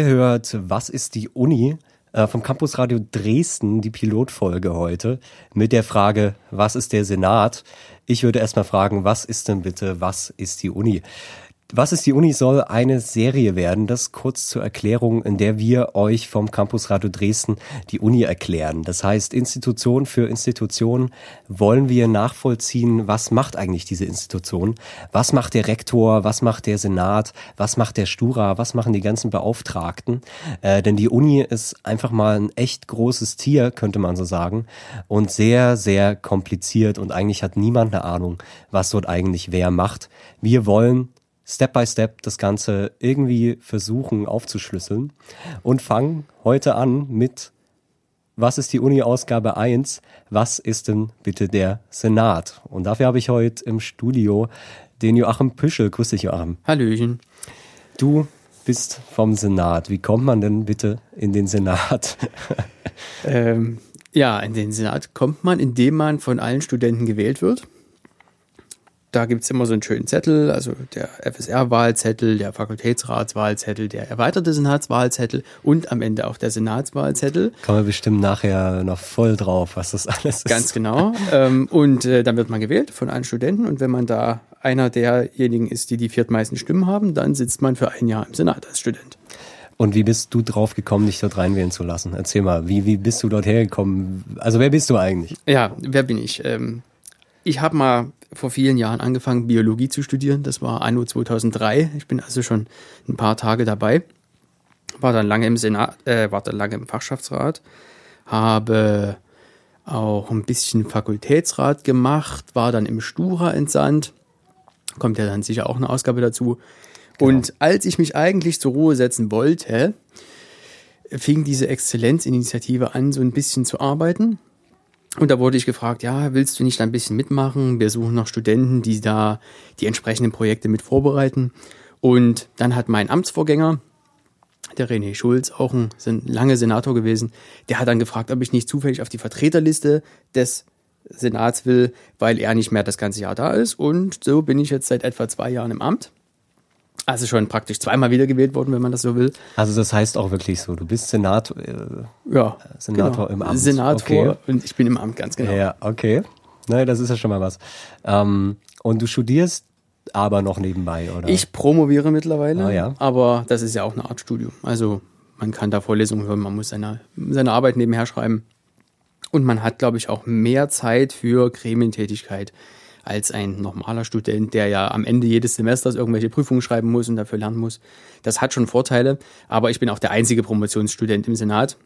Ihr hört Was ist die Uni? Äh, vom Campus Radio Dresden, die Pilotfolge heute mit der Frage, was ist der Senat? Ich würde erstmal fragen, was ist denn bitte, was ist die Uni? Was ist die Uni soll eine Serie werden, das kurz zur Erklärung, in der wir euch vom Campus Radio Dresden die Uni erklären. Das heißt, Institution für Institution wollen wir nachvollziehen, was macht eigentlich diese Institution? Was macht der Rektor? Was macht der Senat? Was macht der Stura? Was machen die ganzen Beauftragten? Äh, denn die Uni ist einfach mal ein echt großes Tier, könnte man so sagen, und sehr, sehr kompliziert und eigentlich hat niemand eine Ahnung, was dort eigentlich wer macht. Wir wollen Step by Step das Ganze irgendwie versuchen aufzuschlüsseln und fangen heute an mit was ist die Uni-Ausgabe 1? Was ist denn bitte der Senat? Und dafür habe ich heute im Studio den Joachim Püschel. Grüß dich, Joachim. Hallöchen. Du bist vom Senat. Wie kommt man denn bitte in den Senat? ähm, ja, in den Senat kommt man, indem man von allen Studenten gewählt wird da gibt es immer so einen schönen Zettel, also der FSR-Wahlzettel, der Fakultätsratswahlzettel, der erweiterte Senatswahlzettel und am Ende auch der Senatswahlzettel. Kann man bestimmt nachher noch voll drauf, was das alles ist. Ganz genau. ähm, und äh, dann wird man gewählt von allen Studenten und wenn man da einer derjenigen ist, die die viertmeisten Stimmen haben, dann sitzt man für ein Jahr im Senat als Student. Und wie bist du drauf gekommen, dich dort reinwählen zu lassen? Erzähl mal, wie, wie bist du dort hergekommen? Also wer bist du eigentlich? Ja, wer bin ich? Ähm, ich habe mal vor vielen Jahren angefangen, Biologie zu studieren. Das war anno 2003. Ich bin also schon ein paar Tage dabei. War dann lange im Senat, äh, war dann lange im Fachschaftsrat, habe auch ein bisschen Fakultätsrat gemacht, war dann im Stura entsandt. Kommt ja dann sicher auch eine Ausgabe dazu. Genau. Und als ich mich eigentlich zur Ruhe setzen wollte, fing diese Exzellenzinitiative an, so ein bisschen zu arbeiten. Und da wurde ich gefragt, ja, willst du nicht ein bisschen mitmachen? Wir suchen noch Studenten, die da die entsprechenden Projekte mit vorbereiten. Und dann hat mein Amtsvorgänger, der René Schulz, auch ein, lange Senator gewesen, der hat dann gefragt, ob ich nicht zufällig auf die Vertreterliste des Senats will, weil er nicht mehr das ganze Jahr da ist. Und so bin ich jetzt seit etwa zwei Jahren im Amt. Also schon praktisch zweimal wiedergewählt worden, wenn man das so will. Also das heißt auch wirklich so, du bist Senator, äh, ja, Senator genau. im Amt. Senator okay. und ich bin im Amt, ganz genau. Ja, okay. Naja, das ist ja schon mal was. Ähm, und du studierst aber noch nebenbei, oder? Ich promoviere mittlerweile, ah, ja. aber das ist ja auch eine Art Studium. Also man kann da Vorlesungen hören, man muss seine, seine Arbeit nebenher schreiben. Und man hat, glaube ich, auch mehr Zeit für Gremientätigkeit als ein normaler Student, der ja am Ende jedes Semesters irgendwelche Prüfungen schreiben muss und dafür lernen muss. Das hat schon Vorteile, aber ich bin auch der einzige Promotionsstudent im Senat,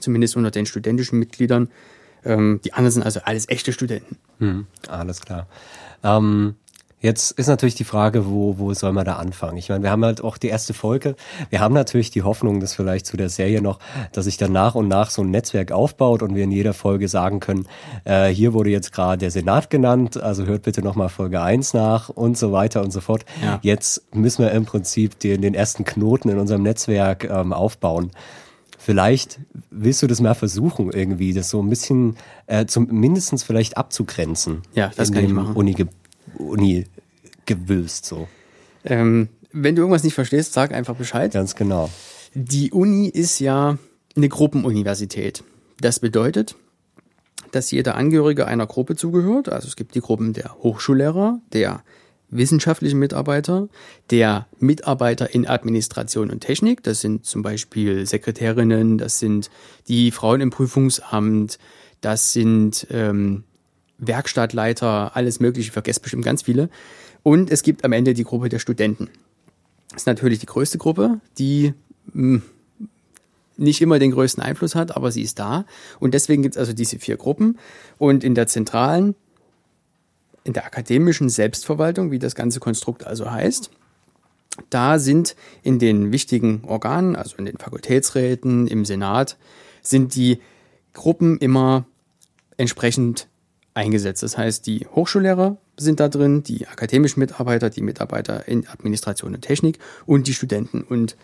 zumindest unter den studentischen Mitgliedern. Ähm, die anderen sind also alles echte Studenten. Hm, alles klar. Ähm, Jetzt ist natürlich die Frage, wo, wo soll man da anfangen? Ich meine, wir haben halt auch die erste Folge. Wir haben natürlich die Hoffnung, dass vielleicht zu der Serie noch, dass sich dann nach und nach so ein Netzwerk aufbaut und wir in jeder Folge sagen können, äh, hier wurde jetzt gerade der Senat genannt, also hört bitte nochmal Folge eins nach und so weiter und so fort. Ja. Jetzt müssen wir im Prinzip den, den ersten Knoten in unserem Netzwerk ähm, aufbauen. Vielleicht willst du das mal versuchen, irgendwie, das so ein bisschen äh, zum mindestens vielleicht abzugrenzen. Ja, das kann ich machen. Uni Uni gewülst so. Ähm, wenn du irgendwas nicht verstehst, sag einfach Bescheid. Ganz genau. Die Uni ist ja eine Gruppenuniversität. Das bedeutet, dass jeder Angehörige einer Gruppe zugehört. Also es gibt die Gruppen der Hochschullehrer, der wissenschaftlichen Mitarbeiter, der Mitarbeiter in Administration und Technik. Das sind zum Beispiel Sekretärinnen, das sind die Frauen im Prüfungsamt, das sind ähm, Werkstattleiter, alles Mögliche, ich vergesse bestimmt ganz viele. Und es gibt am Ende die Gruppe der Studenten. Das ist natürlich die größte Gruppe, die hm, nicht immer den größten Einfluss hat, aber sie ist da. Und deswegen gibt es also diese vier Gruppen. Und in der zentralen, in der akademischen Selbstverwaltung, wie das ganze Konstrukt also heißt, da sind in den wichtigen Organen, also in den Fakultätsräten, im Senat, sind die Gruppen immer entsprechend eingesetzt. Das heißt, die Hochschullehrer sind da drin, die akademischen Mitarbeiter, die Mitarbeiter in Administration und Technik und die Studenten. Und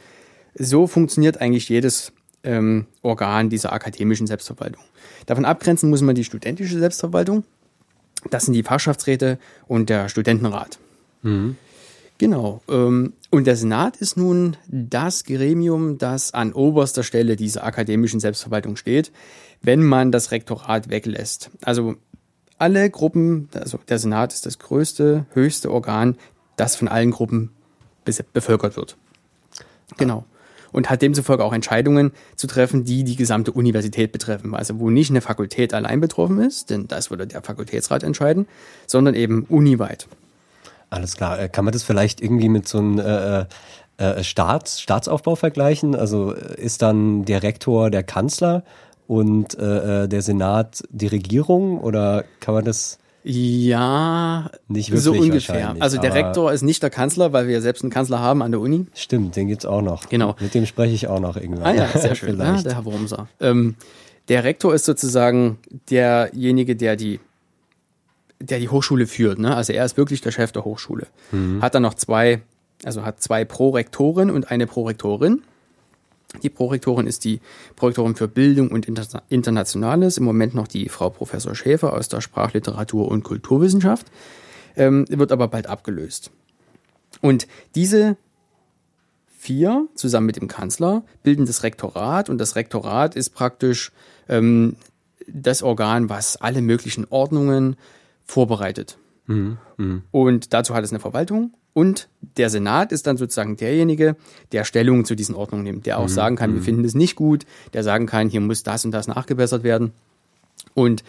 so funktioniert eigentlich jedes ähm, Organ dieser akademischen Selbstverwaltung. Davon abgrenzen muss man die studentische Selbstverwaltung. Das sind die Fachschaftsräte und der Studentenrat. Genau. Ähm, und der Senat ist nun das Gremium, das an oberster Stelle dieser akademischen Selbstverwaltung steht, wenn man das Rektorat weglässt. Also alle Gruppen, also der Senat ist das größte, höchste Organ, das von allen Gruppen bevölkert wird. Genau. Und hat demzufolge auch Entscheidungen zu treffen, die die gesamte Universität betreffen. Also wo nicht eine Fakultät allein betroffen ist, denn das würde der Fakultätsrat entscheiden, sondern eben uniweit. Alles klar. Äh, kann man das vielleicht irgendwie mit so einem äh, äh, Staats, Staatsaufbau vergleichen? Also äh, ist dann der Rektor der Kanzler und äh, äh, der Senat die Regierung oder kann man das ja, nicht wirklich so ungefähr. Also der Rektor ist nicht der Kanzler, weil wir ja selbst einen Kanzler haben an der Uni. Stimmt, den gibt's auch noch. Genau. Mit dem spreche ich auch noch irgendwann. Ah ja, sehr schön. ja, der Herr Wurmser. Ähm, der Rektor ist sozusagen derjenige, der die der die Hochschule führt. Ne? Also er ist wirklich der Chef der Hochschule. Mhm. Hat dann noch zwei, also hat zwei Prorektoren und eine Prorektorin. Die Prorektorin ist die Prorektorin für Bildung und Inter Internationales, im Moment noch die Frau Professor Schäfer aus der Sprachliteratur und Kulturwissenschaft, ähm, wird aber bald abgelöst. Und diese vier zusammen mit dem Kanzler bilden das Rektorat und das Rektorat ist praktisch ähm, das Organ, was alle möglichen Ordnungen vorbereitet. Mhm. Mhm. Und dazu hat es eine Verwaltung und der Senat ist dann sozusagen derjenige, der Stellung zu diesen Ordnungen nimmt, der auch mhm. sagen kann, wir mhm. finden es nicht gut, der sagen kann, hier muss das und das nachgebessert werden. Und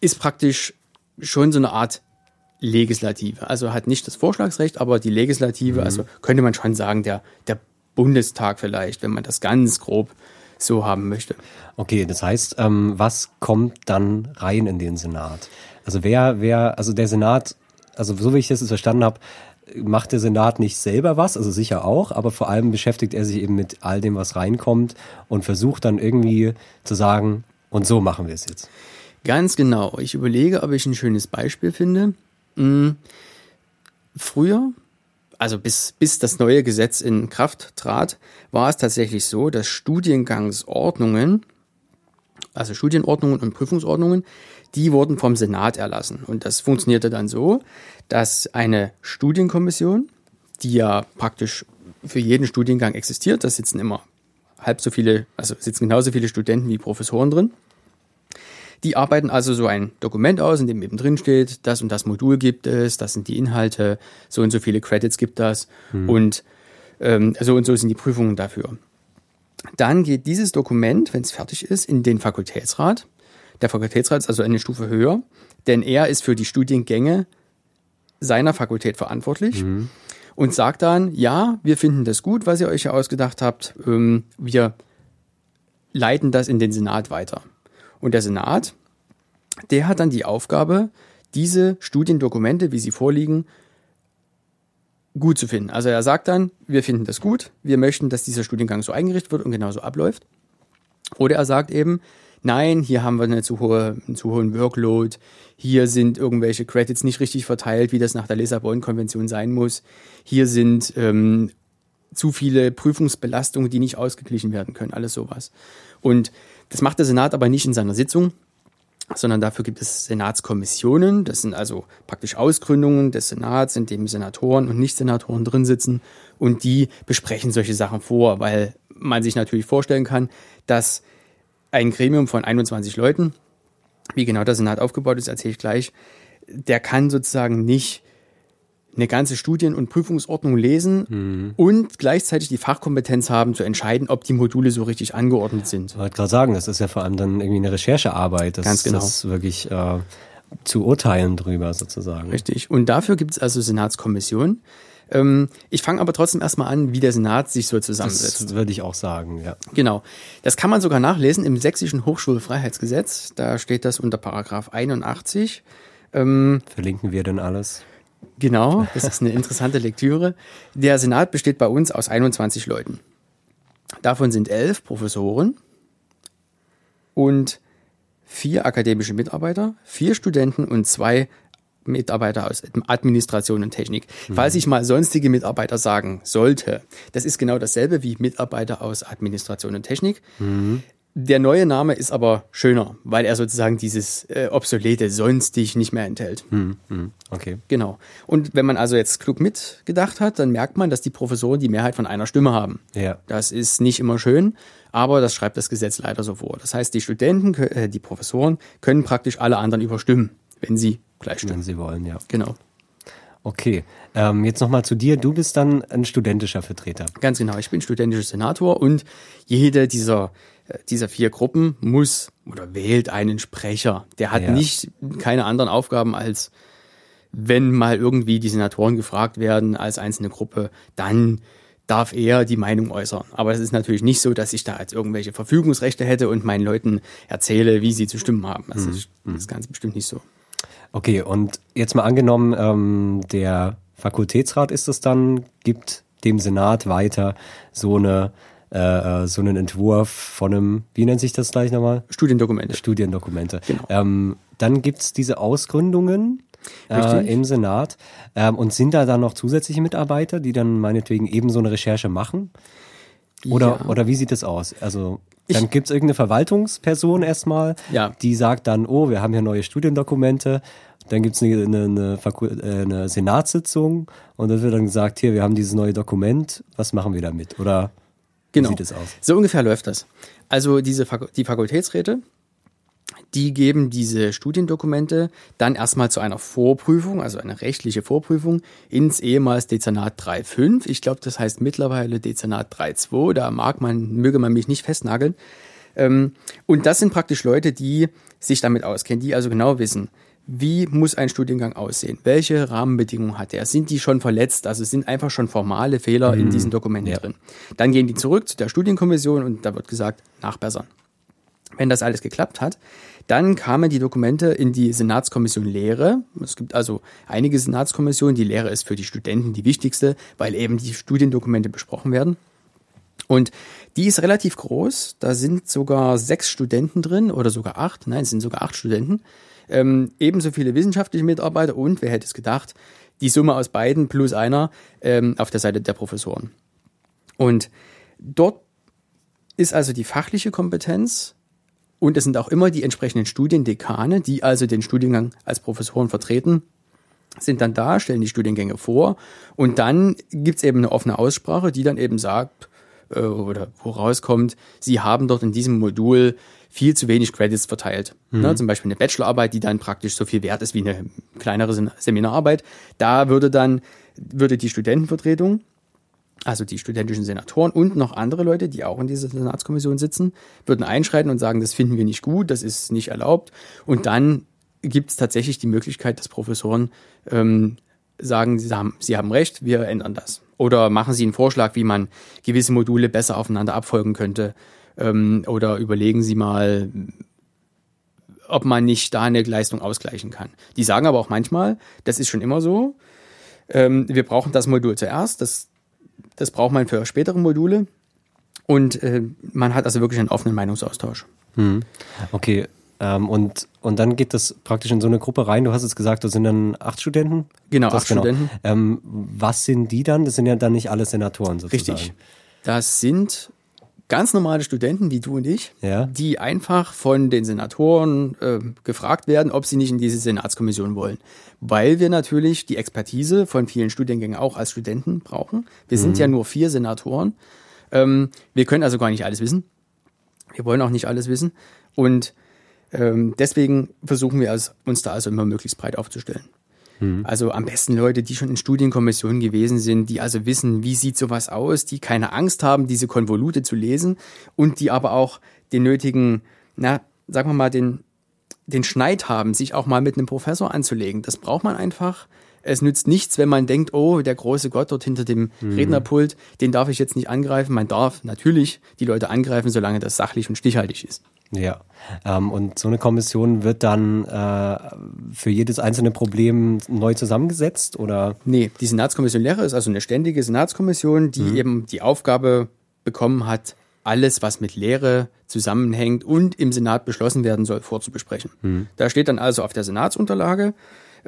ist praktisch schon so eine Art Legislative. Also hat nicht das Vorschlagsrecht, aber die Legislative, mhm. also könnte man schon sagen, der, der Bundestag vielleicht, wenn man das ganz grob so haben möchte. Okay, das heißt, ähm, was kommt dann rein in den Senat? Also wer, wer, also der Senat, also so wie ich das verstanden habe, macht der Senat nicht selber was, also sicher auch, aber vor allem beschäftigt er sich eben mit all dem, was reinkommt und versucht dann irgendwie zu sagen, und so machen wir es jetzt. Ganz genau. Ich überlege, ob ich ein schönes Beispiel finde. Hm. Früher, also bis, bis das neue Gesetz in Kraft trat, war es tatsächlich so, dass Studiengangsordnungen, also Studienordnungen und Prüfungsordnungen, die wurden vom Senat erlassen. Und das funktionierte dann so, dass eine Studienkommission, die ja praktisch für jeden Studiengang existiert, da sitzen immer halb so viele, also sitzen genauso viele Studenten wie Professoren drin. Die arbeiten also so ein Dokument aus, in dem eben drin steht, das und das Modul gibt es, das sind die Inhalte, so und so viele Credits gibt das hm. und ähm, so und so sind die Prüfungen dafür. Dann geht dieses Dokument, wenn es fertig ist, in den Fakultätsrat der Fakultätsrat ist also eine Stufe höher, denn er ist für die Studiengänge seiner Fakultät verantwortlich mhm. und sagt dann, ja, wir finden das gut, was ihr euch ja ausgedacht habt, ähm, wir leiten das in den Senat weiter. Und der Senat, der hat dann die Aufgabe, diese Studiendokumente, wie sie vorliegen, gut zu finden. Also er sagt dann, wir finden das gut, wir möchten, dass dieser Studiengang so eingerichtet wird und genauso abläuft. Oder er sagt eben, nein, hier haben wir eine zu hohe, einen zu hohen Workload, hier sind irgendwelche Credits nicht richtig verteilt, wie das nach der Lissabon-Konvention sein muss, hier sind ähm, zu viele Prüfungsbelastungen, die nicht ausgeglichen werden können, alles sowas. Und das macht der Senat aber nicht in seiner Sitzung, sondern dafür gibt es Senatskommissionen. Das sind also praktisch Ausgründungen des Senats, in dem Senatoren und Nicht-Senatoren drin sitzen und die besprechen solche Sachen vor, weil man sich natürlich vorstellen kann, dass ein Gremium von 21 Leuten. Wie genau der Senat aufgebaut ist, erzähle ich gleich. Der kann sozusagen nicht eine ganze Studien- und Prüfungsordnung lesen mhm. und gleichzeitig die Fachkompetenz haben, zu entscheiden, ob die Module so richtig angeordnet sind. Ich wollte gerade sagen, das ist ja vor allem dann irgendwie eine Recherchearbeit. Das, Ganz genau. Das wirklich äh, zu urteilen drüber sozusagen. Richtig. Und dafür gibt es also Senatskommissionen. Ähm, ich fange aber trotzdem erstmal an, wie der Senat sich so zusammensetzt. Das würde ich auch sagen, ja. Genau. Das kann man sogar nachlesen im Sächsischen Hochschulfreiheitsgesetz. Da steht das unter Paragraph 81. Ähm, Verlinken wir denn alles? Genau, das ist eine interessante Lektüre. Der Senat besteht bei uns aus 21 Leuten. Davon sind elf Professoren und vier akademische Mitarbeiter, vier Studenten und zwei Mitarbeiter aus Administration und Technik. Mhm. Falls ich mal sonstige Mitarbeiter sagen sollte, das ist genau dasselbe wie Mitarbeiter aus Administration und Technik. Mhm. Der neue Name ist aber schöner, weil er sozusagen dieses äh, obsolete sonstig nicht mehr enthält. Hm, hm, okay. Genau. Und wenn man also jetzt klug mitgedacht hat, dann merkt man, dass die Professoren die Mehrheit von einer Stimme haben. Ja. Das ist nicht immer schön, aber das schreibt das Gesetz leider so vor. Das heißt, die Studenten, äh, die Professoren können praktisch alle anderen überstimmen, wenn sie gleich Wenn stimmen. Sie wollen, ja. Genau. Okay. Ähm, jetzt nochmal zu dir. Du bist dann ein studentischer Vertreter. Ganz genau. Ich bin studentischer Senator und jede dieser, dieser vier Gruppen muss oder wählt einen Sprecher. Der hat Ja. nicht keine anderen Aufgaben als wenn mal irgendwie die Senatoren gefragt werden als einzelne Gruppe, dann darf er die Meinung äußern. Aber es ist natürlich nicht so, dass ich da als irgendwelche Verfügungsrechte hätte und meinen Leuten erzähle, wie sie zu stimmen haben. Das ist das ist ganz bestimmt nicht so. Okay, und jetzt mal angenommen, ähm, der Fakultätsrat ist es dann, gibt dem Senat weiter so eine äh, äh, so einen Entwurf von einem, wie nennt sich das gleich nochmal? Studiendokumente. Studiendokumente. Genau. Ähm, dann gibt's diese Ausgründungen äh, im Senat. Ähm, und sind da dann noch zusätzliche Mitarbeiter, die dann meinetwegen eben so eine Recherche machen? Oder, Ja. oder wie sieht es aus? Also dann gibt's irgendeine Verwaltungsperson erstmal, Ja. die sagt dann, oh, wir haben hier neue Studiendokumente. Dann gibt's eine, eine, eine, Fakul- äh, eine Senatssitzung und dann wird dann gesagt, hier, wir haben dieses neue Dokument, was machen wir damit? Oder Genau. wie sieht es aus? So ungefähr läuft das. Also diese Faku die Fakultätsräte, die geben diese Studiendokumente dann erstmal zu einer Vorprüfung, also eine rechtliche Vorprüfung, ins ehemals Dezernat 3.5. Ich glaube, das heißt mittlerweile Dezernat 3.2. Da mag man, möge man mich nicht festnageln. Ähm, und das sind praktisch Leute, die sich damit auskennen, die also genau wissen, wie muss ein Studiengang aussehen? Welche Rahmenbedingungen hat er? Sind die schon verletzt? Also es sind einfach schon formale Fehler in diesen Dokumenten Ja. drin. Dann gehen die zurück zu der Studienkommission und da wird gesagt, nachbessern. Wenn das alles geklappt hat, dann kamen die Dokumente in die Senatskommission Lehre. Es gibt also einige Senatskommissionen. Die Lehre ist für die Studenten die wichtigste, weil eben die Studiendokumente besprochen werden. Und die ist relativ groß. Da sind sogar sechs Studenten drin oder sogar acht. Nein, es sind sogar acht Studenten. Ähm, ebenso viele wissenschaftliche Mitarbeiter und, wer hätte es gedacht, die Summe aus beiden plus einer ähm, auf der Seite der Professoren. Und dort ist also die fachliche Kompetenz und es sind auch immer die entsprechenden Studiendekane, die also den Studiengang als Professoren vertreten, sind dann da, stellen die Studiengänge vor und dann gibt's eben eine offene Aussprache, die dann eben sagt, äh, oder woraus kommt, sie haben dort in diesem Modul viel zu wenig Credits verteilt. Ne, zum Beispiel eine Bachelorarbeit, die dann praktisch so viel wert ist wie eine kleinere Sem- Seminararbeit. Da würde dann, würde die Studentenvertretung also die studentischen Senatoren und noch andere Leute, die auch in dieser Senatskommission sitzen, würden einschreiten und sagen, das finden wir nicht gut, das ist nicht erlaubt. Und dann gibt es tatsächlich die Möglichkeit, dass Professoren ähm, sagen, sie haben, sie haben recht, wir ändern das. Oder machen sie einen Vorschlag, wie man gewisse Module besser aufeinander abfolgen könnte. Ähm, oder überlegen sie mal, ob man nicht da eine Leistung ausgleichen kann. Die sagen aber auch manchmal, das ist schon immer so, ähm, wir brauchen das Modul zuerst, das das braucht man für spätere Module. Und äh, man hat also wirklich einen offenen Meinungsaustausch. Okay. Ähm, und, und dann geht das praktisch in so eine Gruppe rein. Du hast jetzt gesagt, das sind dann acht Studenten. Genau, das acht Studenten. Ähm, was sind die dann? Das sind ja dann nicht alle Senatoren sozusagen. Richtig. Das sind ganz normale Studenten wie du und ich, Ja. die einfach von den Senatoren äh, gefragt werden, ob sie nicht in diese Senatskommission wollen. Weil wir natürlich die Expertise von vielen Studiengängen auch als Studenten brauchen. Wir sind ja nur vier Senatoren. Ähm, wir können also gar nicht alles wissen. Wir wollen auch nicht alles wissen. Und ähm, deswegen versuchen wir als, uns da also immer möglichst breit aufzustellen. Also am besten Leute, die schon in Studienkommissionen gewesen sind, die also wissen, wie sieht sowas aus, die keine Angst haben, diese Konvolute zu lesen und die aber auch den nötigen, na, sagen wir mal, den, den Schneid haben, sich auch mal mit einem Professor anzulegen. Das braucht man einfach. Es nützt nichts, wenn man denkt, oh, der große Gott dort hinter dem Rednerpult, den darf ich jetzt nicht angreifen. Man darf natürlich die Leute angreifen, solange das sachlich und stichhaltig ist. Ja. Ähm, und so eine Kommission wird dann äh, für jedes einzelne Problem neu zusammengesetzt oder? Nee, die Senatskommission Lehre ist also eine ständige Senatskommission, die eben die Aufgabe bekommen hat, alles, was mit Lehre zusammenhängt und im Senat beschlossen werden soll, vorzubesprechen. Da steht dann also auf der Senatsunterlage,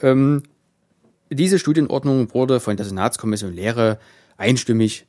ähm, diese Studienordnung wurde von der Senatskommission Lehre einstimmig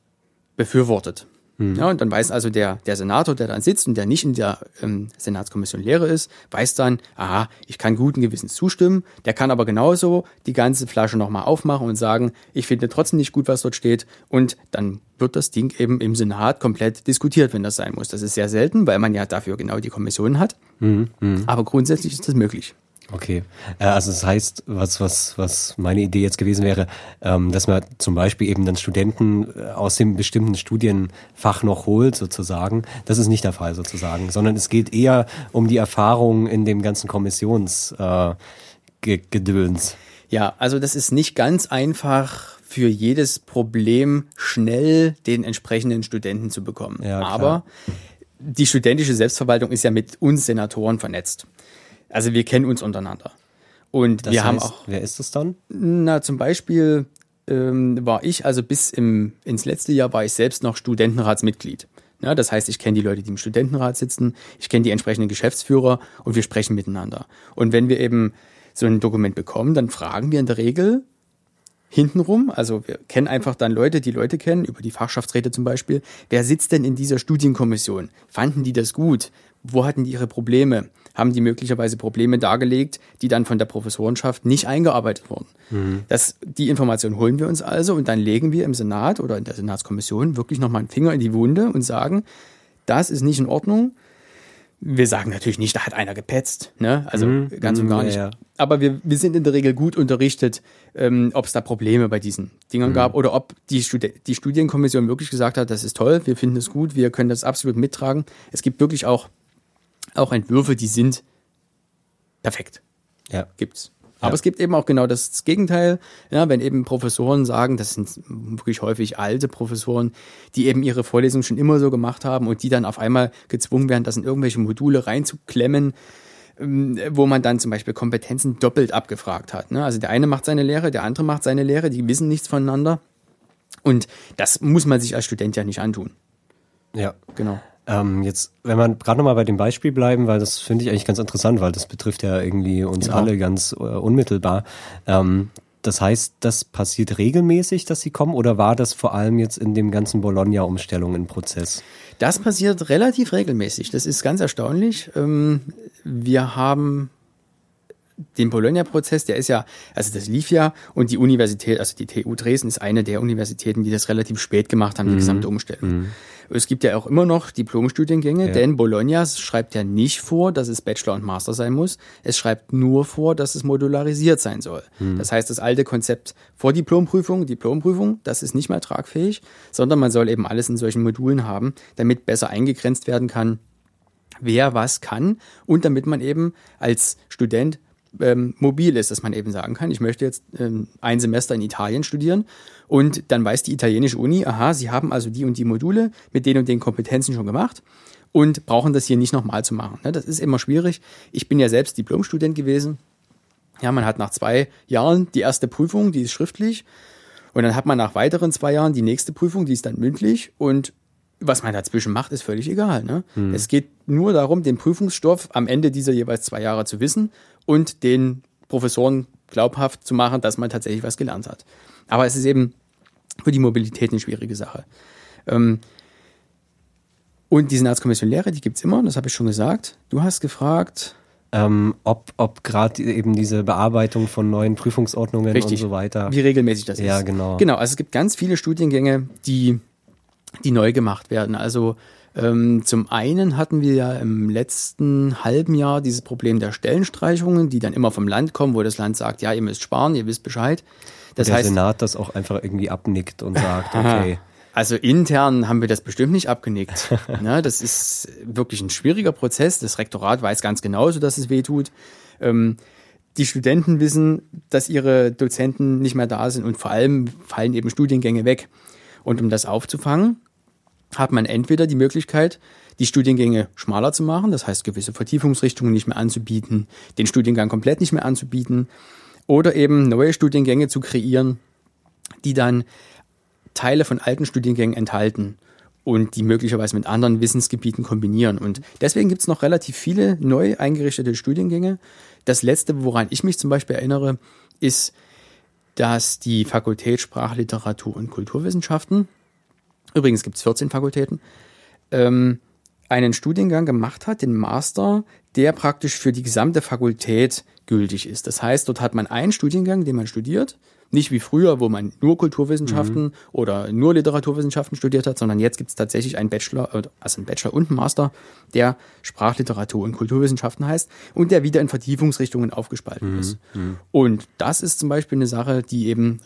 befürwortet. Ja, und dann weiß also der, der Senator, der dann sitzt und der nicht in der ähm, Senatskommission Lehre ist, weiß dann, aha, ich kann guten Gewissens zustimmen, der kann aber genauso die ganze Flasche nochmal aufmachen und sagen, ich finde trotzdem nicht gut, was dort steht und dann wird das Ding eben im Senat komplett diskutiert, wenn das sein muss. Das ist sehr selten, weil man ja dafür genau die Kommission hat, Mhm, aber grundsätzlich ist das möglich. Okay, äh, also das heißt, was was was meine Idee jetzt gewesen wäre, ähm, dass man zum Beispiel eben dann Studenten äh, aus dem bestimmten Studienfach noch holt sozusagen. Das ist nicht der Fall sozusagen, sondern es geht eher um die Erfahrung in dem ganzen Kommissions äh. Ja, also das ist nicht ganz einfach für jedes Problem schnell den entsprechenden Studenten zu bekommen. Ja. Aber die studentische Selbstverwaltung ist ja mit uns Senatoren vernetzt. Also wir kennen uns untereinander. Und Das wir heißt, haben auch, wer ist das dann? na zum Beispiel ähm, war ich, also bis im, ins letzte Jahr war ich selbst noch Studentenratsmitglied. Ja, das heißt, ich kenne die Leute, die im Studentenrat sitzen, ich kenne die entsprechenden Geschäftsführer und wir sprechen miteinander. Und wenn wir eben so ein Dokument bekommen, dann fragen wir in der Regel hintenrum, also wir kennen einfach dann Leute, die Leute kennen, über die Fachschaftsräte zum Beispiel, wer sitzt denn in dieser Studienkommission? Fanden die das gut? Wo hatten die ihre Probleme? Haben die möglicherweise Probleme dargelegt, die dann von der Professorenschaft nicht eingearbeitet wurden? Das, die Information holen wir uns also und dann legen wir im Senat oder in der Senatskommission wirklich nochmal einen Finger in die Wunde und sagen, das ist nicht in Ordnung. Wir sagen natürlich nicht, da hat einer gepetzt, ne? Also ganz und mhm, gar ja, nicht. ja. Aber wir, wir sind in der Regel gut unterrichtet, ähm, ob es da Probleme bei diesen Dingern gab oder ob die, Studi die Studienkommission wirklich gesagt hat, das ist toll, wir finden es gut, wir können das absolut mittragen. Es gibt wirklich auch, auch Entwürfe, die sind perfekt Ja. gibt's. Aber Ja. es gibt eben auch genau das Gegenteil, ja, wenn eben Professoren sagen, das sind wirklich häufig alte Professoren, die eben ihre Vorlesungen schon immer so gemacht haben und die dann auf einmal gezwungen werden, das in irgendwelche Module reinzuklemmen, ähm, wo man dann zum Beispiel Kompetenzen doppelt abgefragt hat. Ne? Also der eine macht seine Lehre, der andere macht seine Lehre, die wissen nichts voneinander. Und das muss man sich als Student ja nicht antun. Ja. Genau. Ähm, jetzt, wenn man gerade nochmal bei dem Beispiel bleiben, weil das finde ich eigentlich ganz interessant, weil das betrifft ja irgendwie uns Genau. alle ganz äh, unmittelbar. Ähm, das heißt, das passiert regelmäßig, dass sie kommen, oder war das vor allem jetzt in dem ganzen Bologna-Umstellung ein Prozess? Das passiert relativ regelmäßig. Das ist ganz erstaunlich. Ähm, Wir haben den Bologna-Prozess, der ist ja, also das lief ja und die Universität, also die TU Dresden ist eine der Universitäten, die das relativ spät gemacht haben, die gesamte Umstellung. Es gibt ja auch immer noch Diplomstudiengänge, Ja. denn Bologna schreibt ja nicht vor, dass es Bachelor und Master sein muss. Es schreibt nur vor, dass es modularisiert sein soll. Das heißt, das alte Konzept vor Diplomprüfung, Diplomprüfung, das ist nicht mehr tragfähig, sondern man soll eben alles in solchen Modulen haben, damit besser eingegrenzt werden kann, wer was kann und damit man eben als Student ähm, mobil ist, dass man eben sagen kann, ich möchte jetzt ähm, ein Semester in Italien studieren und dann weiß die italienische Uni, aha, sie haben also die und die Module mit den und den Kompetenzen schon gemacht und brauchen das hier nicht nochmal zu machen. Ne? Das ist immer schwierig. Ich bin ja selbst Diplomstudent gewesen. Ja, man hat nach zwei Jahren die erste Prüfung, die ist schriftlich und dann hat man nach weiteren zwei Jahren die nächste Prüfung, die ist dann mündlich und was man dazwischen macht, ist völlig egal. Ne? Es geht nur darum, den Prüfungsstoff am Ende dieser jeweils zwei Jahre zu wissen und den Professoren glaubhaft zu machen, dass man tatsächlich was gelernt hat. Aber es ist eben für die Mobilität eine schwierige Sache. Ähm, und die Senatskommission Lehre, die gibt's immer, das habe ich schon gesagt. Du hast gefragt, Ähm, ob ob gerade eben diese Bearbeitung von neuen Prüfungsordnungen Richtig. und so weiter. wie regelmäßig das ist. Ja, genau. Genau, also es gibt ganz viele Studiengänge, die, die neu gemacht werden. Also ähm, zum einen hatten wir ja im letzten halben Jahr dieses Problem der Stellenstreichungen, die dann immer vom Land kommen, wo das Land sagt, ja, ihr müsst sparen, ihr wisst Bescheid. Das der heißt, Senat das auch einfach irgendwie abnickt und sagt, okay. also intern haben wir das bestimmt nicht abgenickt. ne, das ist wirklich ein schwieriger Prozess. Das Rektorat weiß ganz genau, so dass es weh tut. Ähm, die Studenten wissen, dass ihre Dozenten nicht mehr da sind und vor allem fallen eben Studiengänge weg. Und um das aufzufangen, hat man entweder die Möglichkeit, die Studiengänge schmaler zu machen, das heißt gewisse Vertiefungsrichtungen nicht mehr anzubieten, den Studiengang komplett nicht mehr anzubieten, oder eben neue Studiengänge zu kreieren, die dann Teile von alten Studiengängen enthalten und die möglicherweise mit anderen Wissensgebieten kombinieren. Und deswegen gibt es noch relativ viele neu eingerichtete Studiengänge. Das letzte, woran ich mich zum Beispiel erinnere, ist, dass die Fakultät Sprachliteratur und Kulturwissenschaften übrigens gibt es 14 Fakultäten, ähm, einen Studiengang gemacht hat, den Master, der praktisch für die gesamte Fakultät gültig ist. Das heißt, dort hat man einen Studiengang, den man studiert, nicht wie früher, wo man nur Kulturwissenschaften mhm. oder nur Literaturwissenschaften studiert hat, sondern jetzt gibt es tatsächlich einen Bachelor, also einen Bachelor und einen Master, der Sprachliteratur und Kulturwissenschaften heißt und der wieder in Vertiefungsrichtungen aufgespalten mhm. ist. Mhm. Und das ist zum Beispiel eine Sache, die eben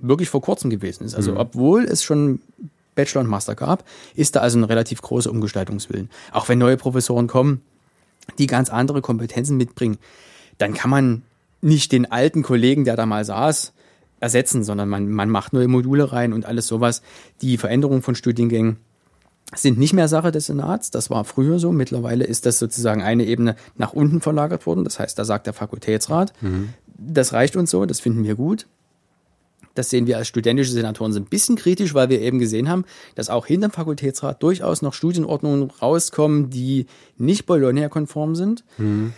wirklich vor kurzem gewesen ist. Also mhm. obwohl es schon Bachelor und Master gab, ist da also ein relativ großer Umgestaltungswillen. Auch wenn neue Professoren kommen, die ganz andere Kompetenzen mitbringen, dann kann man nicht den alten Kollegen, der da mal saß, ersetzen, sondern man, man macht neue Module rein und alles sowas. Die Veränderung von Studiengängen sind nicht mehr Sache des Senats. Das war früher so. Mittlerweile ist das sozusagen eine Ebene nach unten verlagert worden. Das heißt, da sagt der Fakultätsrat, mhm. das reicht uns so, das finden wir gut. Das sehen wir als studentische Senatoren so ein bisschen kritisch, weil wir eben gesehen haben, dass auch hinter dem Fakultätsrat durchaus noch Studienordnungen rauskommen, die nicht Bologna-konform sind. Mhm.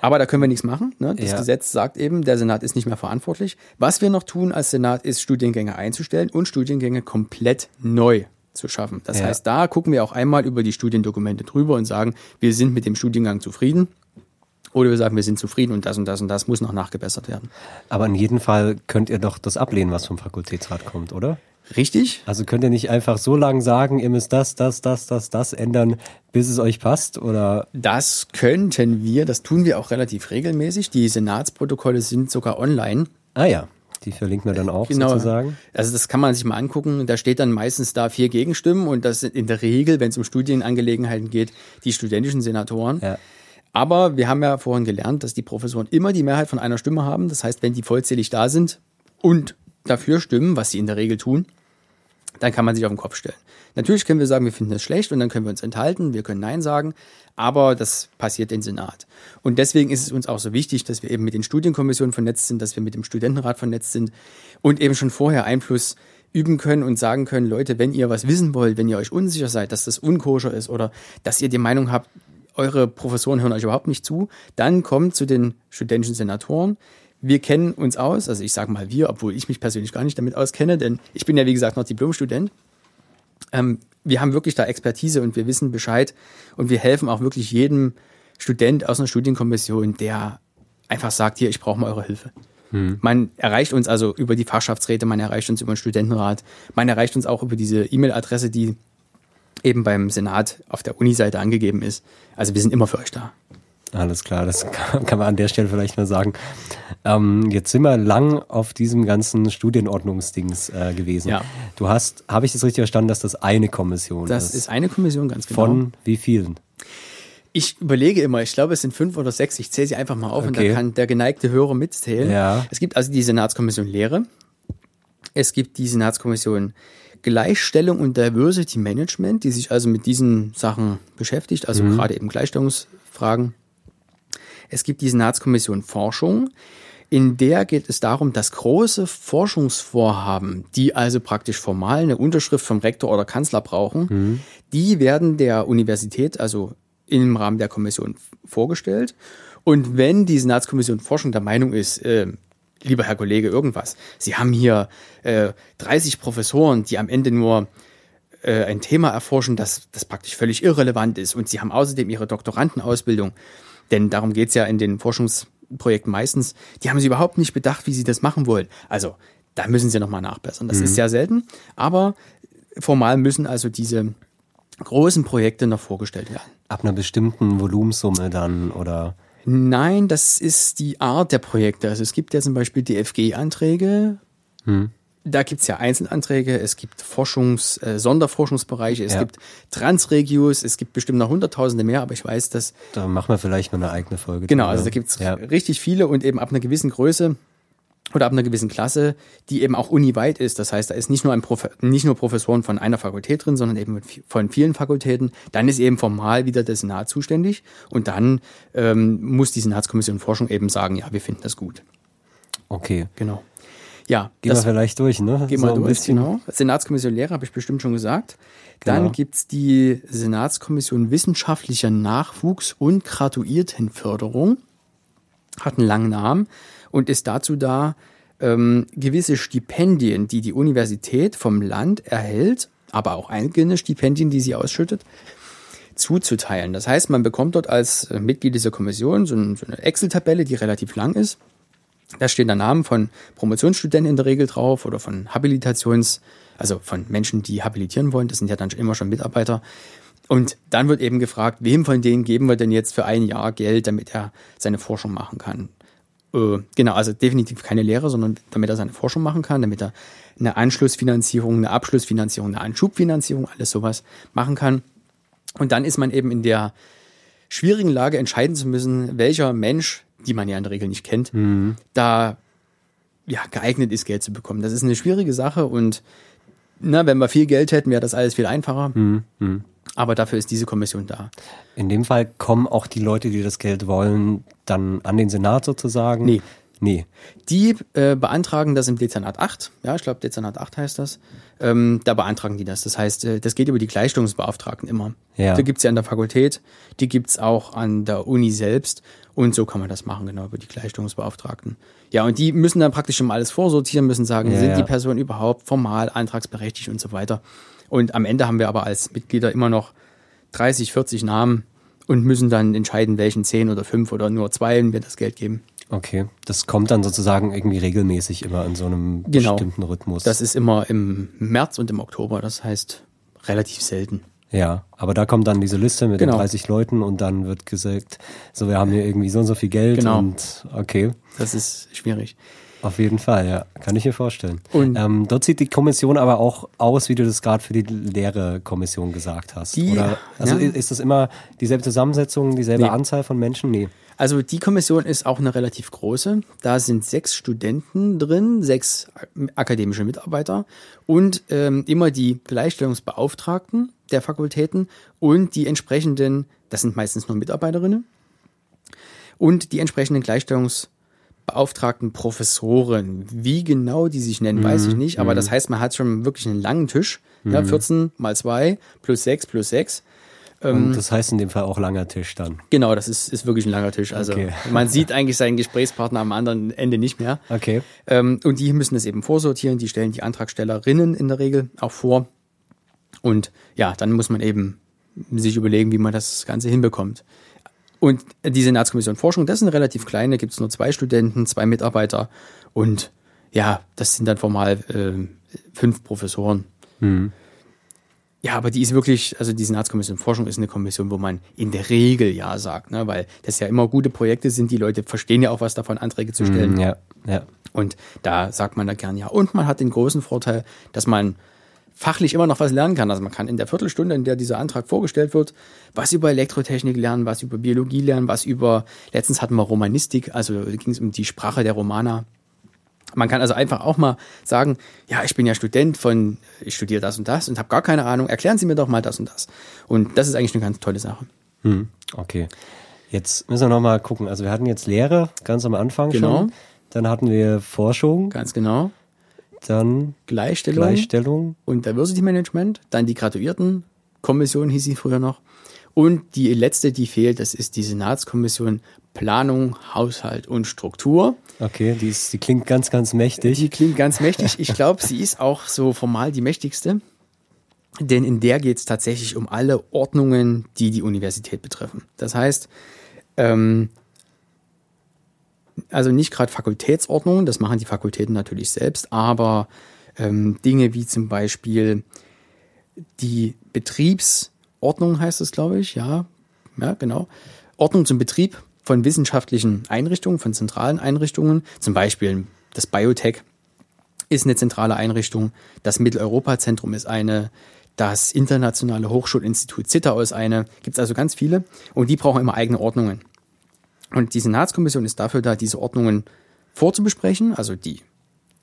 Aber da können wir nichts machen. Ne? Das ja. Gesetz sagt eben, der Senat ist nicht mehr verantwortlich. Was wir noch tun als Senat ist, Studiengänge einzustellen und Studiengänge komplett neu zu schaffen. Das ja. heißt, da gucken wir auch einmal über die Studiendokumente drüber und sagen, wir sind mit dem Studiengang zufrieden. Oder wir sagen, wir sind zufrieden und das und das und das muss noch nachgebessert werden. Aber in jedem Fall könnt ihr doch das ablehnen, was vom Fakultätsrat kommt, oder? Richtig. Also könnt ihr nicht einfach so lange sagen, ihr müsst das, das, das, das, das ändern, bis es euch passt, oder? Das könnten wir, das tun wir auch relativ regelmäßig. Die Senatsprotokolle sind sogar online. Ah ja. Die verlinken wir dann auch genau. sozusagen. Also das kann man sich mal angucken. Da steht dann meistens da vier Gegenstimmen und das sind in der Regel, wenn es um Studienangelegenheiten geht, die studentischen Senatoren. Ja. Aber wir haben ja vorhin gelernt, dass die Professoren immer die Mehrheit von einer Stimme haben. Das heißt, wenn die vollzählig da sind und dafür stimmen, was sie in der Regel tun, dann kann man sich auf den Kopf stellen. Natürlich können wir sagen, wir finden es schlecht und dann können wir uns enthalten, wir können Nein sagen, aber das passiert im Senat. Und deswegen ist es uns auch so wichtig, dass wir eben mit den Studienkommissionen vernetzt sind, dass wir mit dem Studentenrat vernetzt sind und eben schon vorher Einfluss üben können und sagen können, Leute, wenn ihr was wissen wollt, wenn ihr euch unsicher seid, dass das unkoscher ist oder dass ihr die Meinung habt, eure Professoren hören euch überhaupt nicht zu, dann kommt zu den studentischen Senatoren, wir kennen uns aus, also ich sage mal wir, obwohl ich mich persönlich gar nicht damit auskenne, denn ich bin ja wie gesagt noch Diplomstudent. Ähm, wir haben wirklich da Expertise und wir wissen Bescheid und wir helfen auch wirklich jedem Student aus einer Studienkommission, der einfach sagt, hier, ich brauche mal eure Hilfe. Hm. Man erreicht uns also über die Fachschaftsräte, man erreicht uns über den Studentenrat, man erreicht uns auch über diese E-Mail-Adresse, die eben beim Senat auf der Uni-Seite angegeben ist. Also wir sind immer für euch da. Alles klar, das kann, man an der Stelle vielleicht mal sagen. Ähm, jetzt sind wir lang auf diesem ganzen Studienordnungsdings äh, gewesen. Ja. Du hast, habe ich das richtig verstanden, dass das eine Kommission das ist? Das ist eine Kommission, ganz genau. Von wie vielen? Ich überlege immer, ich glaube, es sind fünf oder sechs. Ich zähle sie einfach mal auf okay. und dann kann der geneigte Hörer mitzählen. Ja. Es gibt also die Senatskommission Lehre. Es gibt die Senatskommission Gleichstellung und Diversity Management, die sich also mit diesen Sachen beschäftigt, also mhm. gerade eben Gleichstellungsfragen. Es gibt die Senatskommission Forschung. In der geht es darum, dass große Forschungsvorhaben, die also praktisch formal eine Unterschrift vom Rektor oder Kanzler brauchen, mhm. die werden der Universität, also im Rahmen der Kommission vorgestellt. Und wenn die Senatskommission Forschung der Meinung ist, äh, lieber Herr Kollege, irgendwas, Sie haben hier äh, 30 Professoren, die am Ende nur äh, ein Thema erforschen, das, das praktisch völlig irrelevant ist und Sie haben außerdem Ihre Doktorandenausbildung denn darum geht's ja in den Forschungsprojekten meistens. Die haben sie überhaupt nicht bedacht, wie sie das machen wollen. Also da müssen sie nochmal nachbessern. Das mhm. ist sehr selten, aber formal müssen also diese großen Projekte noch vorgestellt werden. Ab einer bestimmten Volumensumme dann oder? Nein, das ist die Art der Projekte. Also es gibt ja zum Beispiel DFG-Anträge. Hm da gibt's ja Einzelanträge, es gibt Forschungs-, äh, Sonderforschungsbereiche, es ja. gibt Transregios, es gibt bestimmt noch hunderttausende mehr, aber ich weiß, dass. Da machen wir vielleicht mal eine eigene Folge. Genau, drüber. also da gibt's ja. richtig viele und eben ab einer gewissen Größe oder ab einer gewissen Klasse, die eben auch uniweit ist. Das heißt, da ist nicht nur ein Profe nicht nur Professoren von einer Fakultät drin, sondern eben von vielen Fakultäten. Dann ist eben formal wieder der Senat zuständig und dann ähm, muss die Senatskommission Forschung eben sagen, ja, wir finden das gut. Okay. Genau. Ja. Gehen wir vielleicht durch, ne? Gehen wir so durch, genau. Senatskommission Lehre habe ich bestimmt schon gesagt. Dann genau. gibt's die Senatskommission Wissenschaftlicher Nachwuchs und Graduiertenförderung. Hat einen langen Namen und ist dazu da, ähm, gewisse Stipendien, die die Universität vom Land erhält, aber auch einzelne Stipendien, die sie ausschüttet, zuzuteilen. Das heißt, man bekommt dort als äh, Mitglied dieser Kommission so eine Excel-Tabelle, die relativ lang ist. Da stehen der Namen von Promotionsstudenten in der Regel drauf oder von Habilitations, also von Menschen, die habilitieren wollen. Das sind ja dann immer schon Mitarbeiter. Und dann wird eben gefragt, wem von denen geben wir denn jetzt für ein Jahr Geld, damit er seine Forschung machen kann. Äh, genau, also definitiv keine Lehre, sondern damit er seine Forschung machen kann, damit er eine Anschlussfinanzierung, eine Abschlussfinanzierung, eine Anschubfinanzierung, alles sowas machen kann. Und dann ist man eben in der schwierigen Lage, entscheiden zu müssen, welcher Mensch, die man ja in der Regel nicht kennt, mhm. da ja, geeignet ist, Geld zu bekommen. Das ist eine schwierige Sache und na, wenn wir viel Geld hätten, wäre das alles viel einfacher. Mhm. Aber dafür ist diese Kommission da. In dem Fall kommen auch die Leute, die das Geld wollen, dann an den Senat sozusagen? Nee. Nee. Die äh, beantragen das im Dezernat 8. Ja, ich glaube, Dezernat 8 heißt das. Ähm, da beantragen die das. Das heißt, äh, das geht über die Gleichstellungsbeauftragten immer. Ja. Die gibt's ja an der Fakultät, die gibt's auch an der Uni selbst. Und so kann man das machen, genau, über die Gleichstellungsbeauftragten. Ja, und die müssen dann praktisch schon mal alles vorsortieren, müssen sagen, ja, sind ja. die Personen überhaupt formal antragsberechtigt und so weiter. Und am Ende haben wir aber als Mitglieder immer noch 30, 40 Namen und müssen dann entscheiden, welchen 10 oder 5 oder nur zwei wir das Geld geben. Okay, das kommt dann sozusagen irgendwie regelmäßig immer in so einem genau. bestimmten Rhythmus. Das ist immer im März und im Oktober, das heißt relativ selten. Ja, aber da kommt dann diese Liste mit genau. den 30 Leuten und dann wird gesagt, so wir haben hier irgendwie so und so viel Geld genau. und okay. Das ist schwierig. Auf jeden Fall, ja. Kann ich mir vorstellen. Und ähm, dort sieht die Kommission aber auch aus, wie du das gerade für die Lehre-Kommission gesagt hast. Die, Oder also ja. ist das immer dieselbe Zusammensetzung, dieselbe nee. Anzahl von Menschen? Nee. Also die Kommission ist auch eine relativ große. Da sind sechs Studenten drin, sechs akademische Mitarbeiter und ähm, immer die Gleichstellungsbeauftragten der Fakultäten und die entsprechenden, das sind meistens nur Mitarbeiterinnen, und die entsprechenden Gleichstellungsbeauftragten Professoren. Wie genau die sich nennen, mhm. weiß ich mhm. nicht, aber mhm. das heißt, man hat schon wirklich einen langen Tisch, mhm. ja, 14 mal 2 plus 6 plus 6 und ähm, das heißt in dem Fall auch langer Tisch dann. Genau, das ist, ist wirklich ein langer Tisch. Also okay. man sieht eigentlich seinen Gesprächspartner am anderen Ende nicht mehr. Okay. Ähm, und die müssen es eben vorsortieren, die stellen die Antragstellerinnen in der Regel auch vor. Und ja, dann muss man eben sich überlegen, wie man das Ganze hinbekommt. Und die Senatskommission Forschung, das ist eine relativ kleine, gibt es nur zwei Studenten, zwei Mitarbeiter und ja, das sind dann formal äh, fünf Professoren. Mhm. Ja, aber die ist wirklich, also die Senatskommission Forschung ist eine Kommission, wo man in der Regel ja sagt, ne, weil das ja immer gute Projekte sind, die Leute verstehen ja auch was davon, Anträge zu stellen. Mm, ja, ja. Und da sagt man da gern ja. Und man hat den großen Vorteil, dass man fachlich immer noch was lernen kann. Also man kann in der Viertelstunde, in der dieser Antrag vorgestellt wird, was über Elektrotechnik lernen, was über Biologie lernen, was über, letztens hatten wir Romanistik, also ging es um die Sprache der Romaner. Man kann also einfach auch mal sagen, ja, ich bin ja Student von, ich studiere das und das und habe gar keine Ahnung, erklären Sie mir doch mal das und das. Und das ist eigentlich eine ganz tolle Sache. Hm, okay. Jetzt müssen wir nochmal gucken. Also wir hatten jetzt Lehre ganz am Anfang genau. schon. Dann hatten wir Forschung. Ganz genau. Dann Gleichstellung, Gleichstellung. und Diversity Management. Dann die Graduiertenkommission hieß sie früher noch. Und die letzte, die fehlt, das ist die Senatskommission Planung, Haushalt und Struktur. Okay, die, ist, die klingt ganz, ganz mächtig. Die klingt ganz mächtig. Ich glaube, sie ist auch so formal die mächtigste. Denn in der geht es tatsächlich um alle Ordnungen, die die Universität betreffen. Das heißt, ähm, also nicht gerade Fakultätsordnungen, das machen die Fakultäten natürlich selbst, aber ähm, Dinge wie zum Beispiel die Betriebsordnung heißt es, glaube ich, ja, ja, genau. Ordnung zum Betrieb von wissenschaftlichen Einrichtungen, von zentralen Einrichtungen, zum Beispiel das Biotech ist eine zentrale Einrichtung, das Mitteleuropa-Zentrum ist eine, das Internationale Hochschulinstitut Zittau ist eine, gibt es also ganz viele. Und die brauchen immer eigene Ordnungen. Und die Senatskommission ist dafür da, diese Ordnungen vorzubesprechen, also die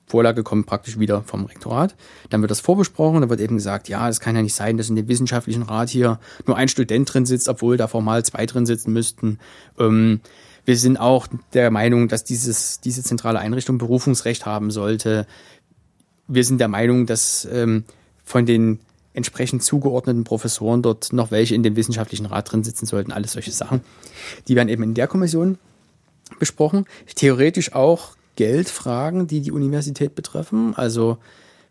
Vorlage kommt praktisch wieder vom Rektorat. Dann wird das vorbesprochen, da wird eben gesagt, ja, es kann ja nicht sein, dass in dem wissenschaftlichen Rat hier nur ein Student drin sitzt, obwohl da formal zwei drin sitzen müssten. Ähm, wir sind auch der Meinung, dass dieses, diese zentrale Einrichtung Berufungsrecht haben sollte. Wir sind der Meinung, dass ähm, von den entsprechend zugeordneten Professoren dort noch welche in dem wissenschaftlichen Rat drin sitzen sollten, alles solche Sachen. Die werden eben in der Kommission besprochen. Theoretisch auch Geldfragen, die die Universität betreffen. Also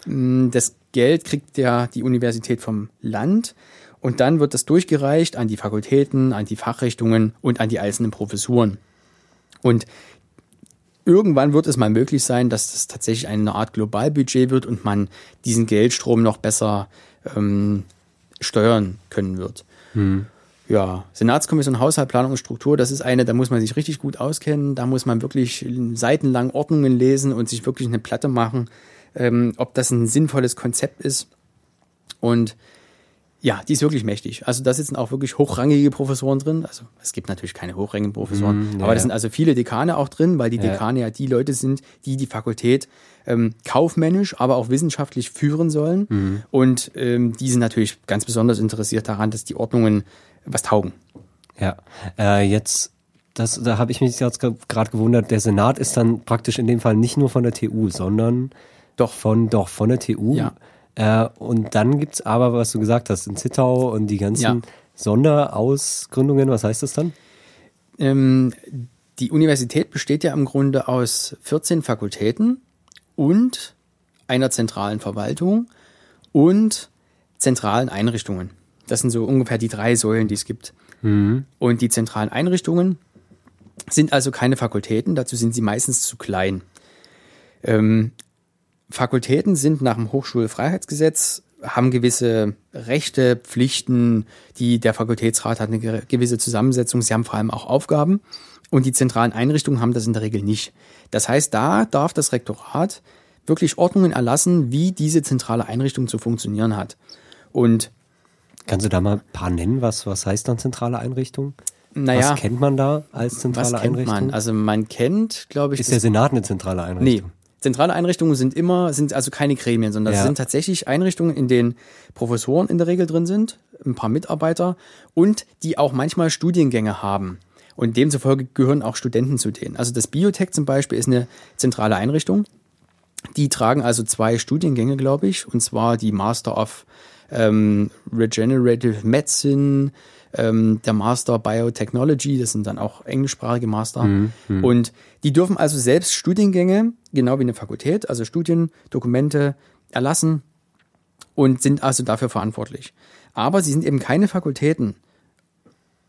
Das Geld kriegt ja die Universität vom Land und dann wird das durchgereicht an die Fakultäten, an die Fachrichtungen und an die einzelnen Professuren. Und irgendwann wird es mal möglich sein, dass das tatsächlich eine Art Globalbudget wird und man diesen Geldstrom noch besser ähm, steuern können wird. Ja, Senatskommission Haushalt, Planung und Struktur, das ist eine, da muss man sich richtig gut auskennen, da muss man wirklich seitenlang Ordnungen lesen und sich wirklich eine Platte machen, ähm, ob das ein sinnvolles Konzept ist. Und ja, die ist wirklich mächtig. Also da sitzen auch wirklich hochrangige Professoren drin. Also es gibt natürlich keine hochrangigen Professoren, Mm, ja, aber da sind also viele Dekane auch drin, weil die Ja. Dekane ja die Leute sind, die die Fakultät ähm, kaufmännisch, aber auch wissenschaftlich führen sollen. Mhm. Und ähm, die sind natürlich ganz besonders interessiert daran, dass die Ordnungen was taugen. Ja, äh, jetzt, das, da habe ich mich jetzt ge- gerade gewundert, der Senat ist dann praktisch in dem Fall nicht nur von der TU, sondern Doch. von, doch, von der TU. Ja. Äh, und dann gibt's aber, was du gesagt hast, in Zittau und die ganzen Ja. Sonderausgründungen, was heißt das dann? Ähm, die Universität besteht ja im Grunde aus 14 Fakultäten und einer zentralen Verwaltung und zentralen Einrichtungen. Das sind so ungefähr die drei Säulen, die es gibt. Und die zentralen Einrichtungen sind also keine Fakultäten, dazu sind sie meistens zu klein. Ähm, Fakultäten sind nach dem Hochschulfreiheitsgesetz, haben gewisse Rechte, Pflichten, die der Fakultätsrat hat eine ge- gewisse Zusammensetzung, sie haben vor allem auch Aufgaben und die zentralen Einrichtungen haben das in der Regel nicht. Das heißt, da darf das Rektorat wirklich Ordnungen erlassen, wie diese zentrale Einrichtung zu funktionieren hat. Und Kannst du da mal ein paar nennen? Was, was heißt dann zentrale Einrichtung? naja, Was kennt man da als zentrale was kennt Einrichtung? man? Also man kennt, glaube ich, ist der Senat eine zentrale Nee. Zentrale Einrichtungen sind immer, sind also keine Gremien, sondern das Ja. sind tatsächlich Einrichtungen, in denen Professoren in der Regel drin sind, ein paar Mitarbeiter und die auch manchmal Studiengänge haben. Und demzufolge gehören auch Studenten zu denen. Also das Biotech zum Beispiel ist eine zentrale Einrichtung. Die tragen also zwei Studiengänge, glaube ich, und zwar die Master of ähm, Regenerative Medicine, ähm, der Master Biotechnology, das sind dann auch englischsprachige Master. Und die dürfen also selbst Studiengänge, genau wie eine Fakultät, also Studien, Dokumente erlassen und sind also dafür verantwortlich. Aber sie sind eben keine Fakultäten,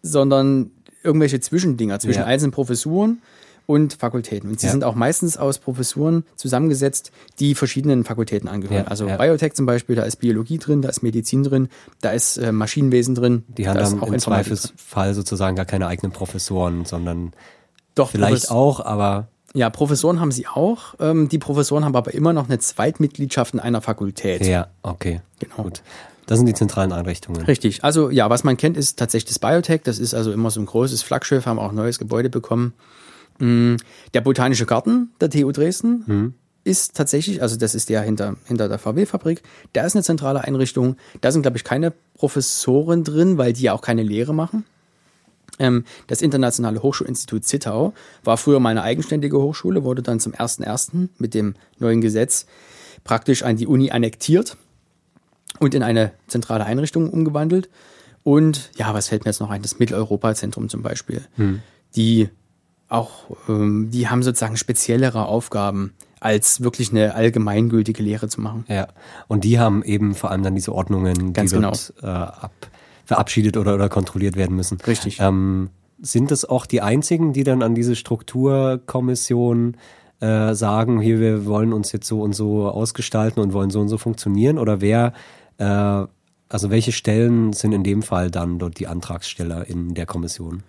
sondern irgendwelche Zwischendinger zwischen Ja. einzelnen Professuren und Fakultäten. Und sie Ja. sind auch meistens aus Professuren zusammengesetzt, die verschiedenen Fakultäten angehören. Ja, also ja. Biotech zum Beispiel, da ist Biologie drin, da ist Medizin drin, da ist äh, Maschinenwesen drin. Die haben dann im Informatik drin. Zweifelsfall sozusagen gar keine eigenen Professoren, sondern Doch, vielleicht Profes- auch, aber Ja, Professoren haben sie auch. Ähm, die Professoren haben aber immer noch eine Zweitmitgliedschaft in einer Fakultät. ja, okay. Genau. Gut. Das sind die zentralen Einrichtungen. Richtig. Also ja, was man kennt, ist tatsächlich das Biotech. Das ist also immer so ein großes Flaggschiff, haben auch ein neues Gebäude bekommen. Mm, Der Botanische Garten der TU Dresden ist tatsächlich, also das ist der hinter, hinter der VW-Fabrik, der ist eine zentrale Einrichtung. Da sind, glaube ich, keine Professoren drin, weil die ja auch keine Lehre machen. Ähm, das Internationale Hochschulinstitut Zittau war früher mal eine eigenständige Hochschule, wurde dann zum 1.1. mit dem neuen Gesetz praktisch an die Uni annektiert und in eine zentrale Einrichtung umgewandelt. Und ja, was fällt mir jetzt noch ein? Das Mitteleuropa-Zentrum zum Beispiel. Die auch, ähm, die haben sozusagen speziellere Aufgaben, als wirklich eine allgemeingültige Lehre zu machen. Ja. Und die haben eben vor allem dann diese Ordnungen, Ganz die dort äh, ab, verabschiedet oder, oder kontrolliert werden müssen. Richtig. Ähm, sind es auch die einzigen, die dann an diese Strukturkommission äh, sagen, hier, wir wollen uns jetzt so und so ausgestalten und wollen so und so funktionieren? Oder wer, äh, also welche Stellen sind in dem Fall dann dort die Antragsteller in der Kommission?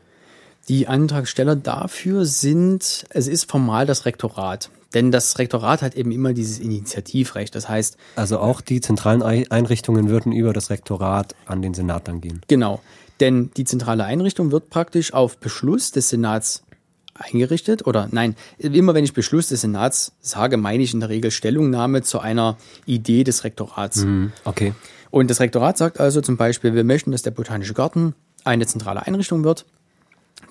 Die Antragsteller dafür sind, es ist formal das Rektorat. Denn das Rektorat hat eben immer dieses Initiativrecht. Das heißt, Also auch die zentralen Ei- Einrichtungen würden über das Rektorat an den Senat dann gehen. Genau. Denn die zentrale Einrichtung wird praktisch auf Beschluss des Senats eingerichtet oder nein, immer wenn ich Beschluss des Senats sage, meine ich in der Regel Stellungnahme zu einer Idee des Rektorats. Hm, okay. Und das Rektorat sagt also zum Beispiel, wir möchten, dass der Botanische Garten eine zentrale Einrichtung wird.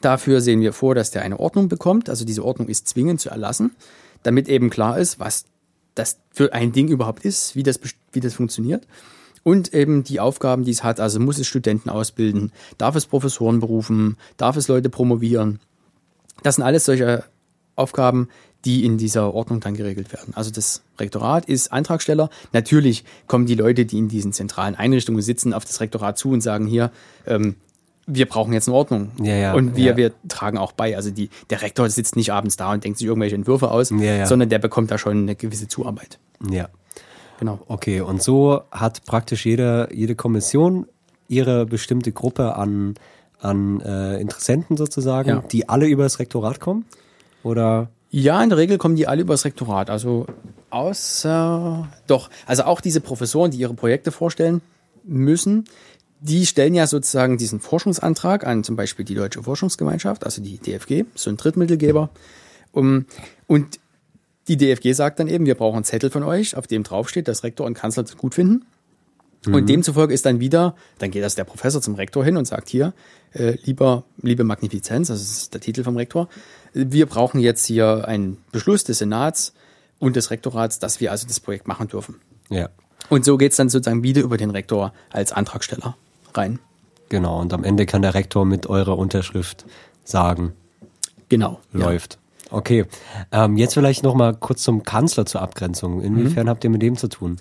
Dafür sehen wir vor, dass der eine Ordnung bekommt. Also diese Ordnung ist zwingend zu erlassen, damit eben klar ist, was das für ein Ding überhaupt ist, wie das, wie das funktioniert. Und eben die Aufgaben, die es hat. Also muss es Studenten ausbilden, darf es Professoren berufen, darf es Leute promovieren. Das sind alles solche Aufgaben, die in dieser Ordnung dann geregelt werden. Also das Rektorat ist Antragsteller. Natürlich kommen die Leute, die in diesen zentralen Einrichtungen sitzen, auf das Rektorat zu und sagen hier, ähm, wir brauchen jetzt eine Ordnung. Ja, ja, und wir, ja. wir tragen auch bei. Also die, der Rektor sitzt nicht abends da und denkt sich irgendwelche Entwürfe aus, sondern der bekommt da schon eine gewisse Zuarbeit. Ja. Genau. Okay, und so hat praktisch jede, jede Kommission ihre bestimmte Gruppe an, an äh, Interessenten sozusagen, die alle über das Rektorat kommen? Oder? Ja, in der Regel kommen die alle übers Rektorat. Also außer doch, also auch diese Professoren, die ihre Projekte vorstellen müssen, die stellen ja sozusagen diesen Forschungsantrag an zum Beispiel die Deutsche Forschungsgemeinschaft, also die DFG, so ein Drittmittelgeber. Um, und die DFG sagt dann eben, wir brauchen einen Zettel von euch, auf dem draufsteht, dass Rektor und Kanzler das gut finden. Und demzufolge ist dann wieder, dann geht das der Professor zum Rektor hin und sagt hier, äh, lieber, liebe Magnifizenz, das ist der Titel vom Rektor, wir brauchen jetzt hier einen Beschluss des Senats und des Rektorats, dass wir also das Projekt machen dürfen. Ja. Und so geht's dann sozusagen wieder über den Rektor als Antragsteller rein. Genau, und am Ende kann der Rektor mit eurer Unterschrift sagen, Genau. läuft. Okay, ähm, jetzt vielleicht noch mal kurz zum Kanzler zur Abgrenzung. Inwiefern habt ihr mit dem zu tun?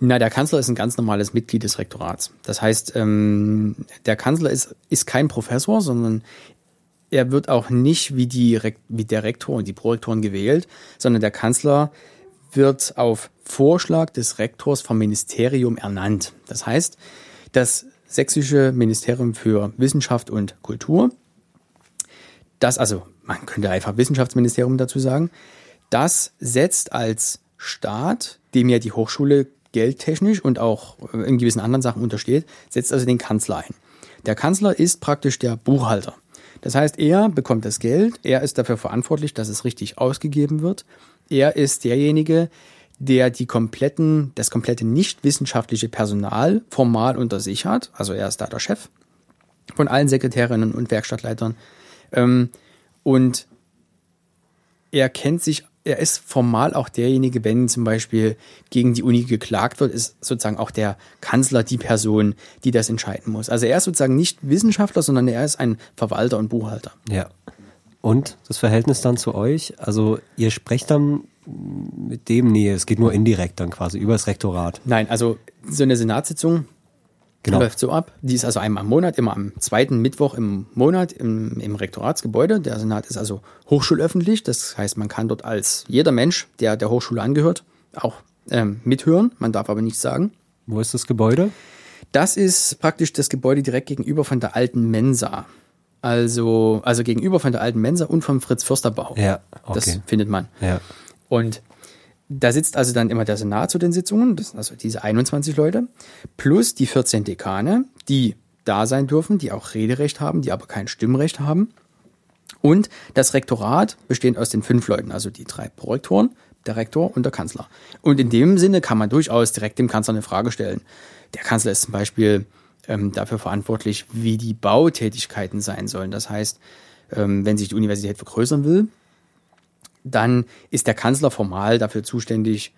Na, der Kanzler ist ein ganz normales Mitglied des Rektorats. Das heißt, ähm, der Kanzler ist, ist kein Professor, sondern er wird auch nicht wie, die, wie der Rektor und die Prorektoren gewählt, sondern der Kanzler wird auf Vorschlag des Rektors vom Ministerium ernannt. Das heißt, das Sächsische Ministerium für Wissenschaft und Kultur, das, also man könnte einfach Wissenschaftsministerium dazu sagen, das setzt als Staat, dem ja die Hochschule geldtechnisch und auch äh, in gewissen anderen Sachen untersteht, setzt also den Kanzler ein. Der Kanzler ist praktisch der Buchhalter. Das heißt, er bekommt das Geld, er ist dafür verantwortlich, dass es richtig ausgegeben wird. Er ist derjenige, der die kompletten, das komplette nicht wissenschaftliche Personal formal unter sich hat. Also er ist da der Chef von allen Sekretärinnen und Werkstattleitern. Ähm, und er kennt sich, er ist formal auch derjenige, wenn zum Beispiel gegen die Uni geklagt wird, ist sozusagen auch der Kanzler die Person, die das entscheiden muss. Also er ist sozusagen nicht Wissenschaftler, sondern er ist ein Verwalter und Buchhalter. Ja. Und das Verhältnis dann zu euch? Also ihr sprecht dann mit dem, nee, es geht nur indirekt dann quasi über das Rektorat. Nein, also so eine Senatssitzung Genau. läuft so ab. Die ist also einmal im Monat, immer am zweiten Mittwoch im Monat im, im Rektoratsgebäude. Der Senat ist also hochschulöffentlich. Das heißt, man kann dort als jeder Mensch, der der Hochschule angehört, auch ähm, mithören. Man darf aber nichts sagen. Wo ist das Gebäude? Das ist praktisch das Gebäude direkt gegenüber von der alten Mensa. Also, also gegenüber von der alten Mensa und vom Fritz-Fürster-Bau. Ja, Das okay. findet man. Ja. Und da sitzt also dann immer der Senat zu den Sitzungen, das sind also diese 21 Leute, plus die 14 Dekane, die da sein dürfen, die auch Rederecht haben, die aber kein Stimmrecht haben. Und das Rektorat bestehend aus den fünf Leuten, also die drei Prorektoren, der Rektor und der Kanzler. Und in dem Sinne kann man durchaus direkt dem Kanzler eine Frage stellen. Der Kanzler ist zum Beispiel ähm, dafür verantwortlich, wie die Bautätigkeiten sein sollen. Das heißt, ähm, wenn sich die Universität vergrößern will, dann ist der Kanzler formal dafür zuständig,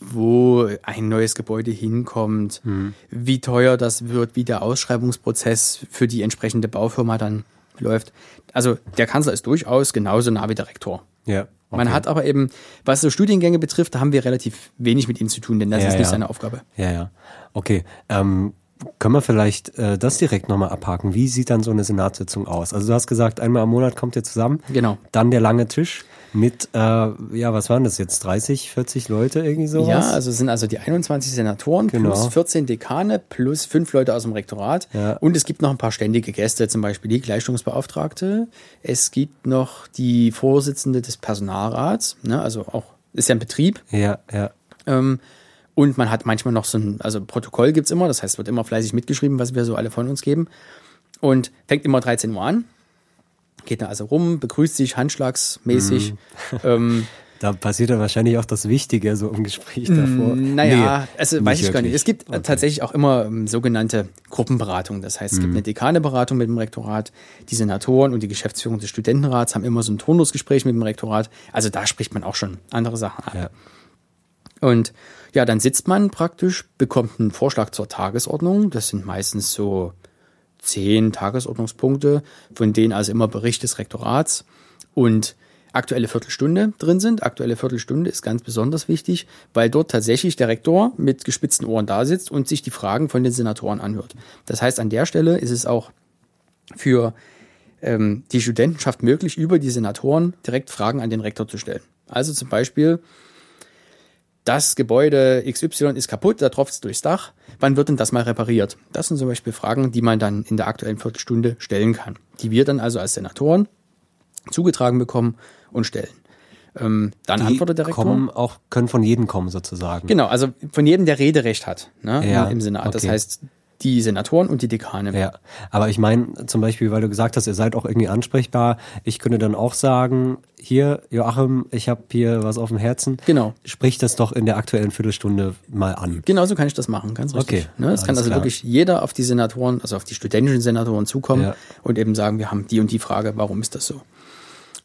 wo ein neues Gebäude hinkommt, wie teuer das wird, wie der Ausschreibungsprozess für die entsprechende Baufirma dann läuft. Also der Kanzler ist durchaus genauso nah wie der Rektor. Ja. Man okay. hat aber eben, was so Studiengänge betrifft, da haben wir relativ wenig mit ihm zu tun, denn das Ja, ist nicht ja. seine Aufgabe. Ja, ja. Okay. Ähm, können wir vielleicht äh, das direkt nochmal abhaken? Wie sieht dann so eine Senatssitzung aus? Also du hast gesagt, einmal am Monat kommt ihr zusammen. Genau. Dann der lange Tisch mit, äh, ja, was waren das jetzt? 30, 40 Leute irgendwie sowas? Ja, also es sind also die 21 Senatoren Genau. plus 14 Dekane plus fünf Leute aus dem Rektorat. Ja. Und es gibt noch ein paar ständige Gäste, zum Beispiel die Gleichstellungsbeauftragte. Es gibt noch die Vorsitzende des Personalrats, ne, also auch, ist ja ein Betrieb. Ja, ja. Ähm, und man hat manchmal noch so ein, also Protokoll gibt's immer, das heißt, wird immer fleißig mitgeschrieben, was wir so alle von uns geben. Und fängt immer 13 Uhr an. Geht da also rum, begrüßt sich handschlagsmäßig. Mhm. Ähm, Da passiert ja wahrscheinlich auch das Wichtige so im Gespräch davor. Naja, Nee, also weiß ich gar nicht. wirklich. Es gibt äh, tatsächlich auch immer ähm, sogenannte Gruppenberatung. Das heißt, es Mhm. gibt eine Dekaneberatung mit dem Rektorat. Die Senatoren und die Geschäftsführung des Studentenrats haben immer so ein Turnusgespräch mit dem Rektorat. Also da spricht man auch schon andere Sachen an. Ja. Und ja, dann sitzt man praktisch, bekommt einen Vorschlag zur Tagesordnung. Das sind meistens so zehn Tagesordnungspunkte, von denen also immer Bericht des Rektorats. Und aktuelle Viertelstunde drin sind. Aktuelle Viertelstunde ist ganz besonders wichtig, weil dort tatsächlich der Rektor mit gespitzten Ohren da sitzt und sich die Fragen von den Senatoren anhört. Das heißt, an der Stelle ist es auch für ähm, die Studentenschaft möglich, über die Senatoren direkt Fragen an den Rektor zu stellen. Also zum Beispiel, das Gebäude XY ist kaputt, da tropft es durchs Dach. Wann wird denn das mal repariert? Das sind zum Beispiel Fragen, die man dann in der aktuellen Viertelstunde stellen kann, die wir dann also als Senatoren zugetragen bekommen und stellen. Ähm, dann Die antwortet der Rektor. kommen auch, können von jedem kommen sozusagen. Genau, also von jedem, der Rederecht hat ne, Ja, im, Senat. Das okay. heißt, die Senatoren und die Dekane. Ja, aber ich meine zum Beispiel, weil du gesagt hast, ihr seid auch irgendwie ansprechbar. Ich könnte dann auch sagen, hier, Joachim, ich habe hier was auf dem Herzen. Genau. Sprich das doch in der aktuellen Viertelstunde mal an. Genau so kann ich das machen, ganz richtig. Okay, ne, es kann also klar. wirklich jeder auf die Senatoren, also auf die studentischen Senatoren zukommen Ja. und eben sagen, wir haben die und die Frage, warum ist das so?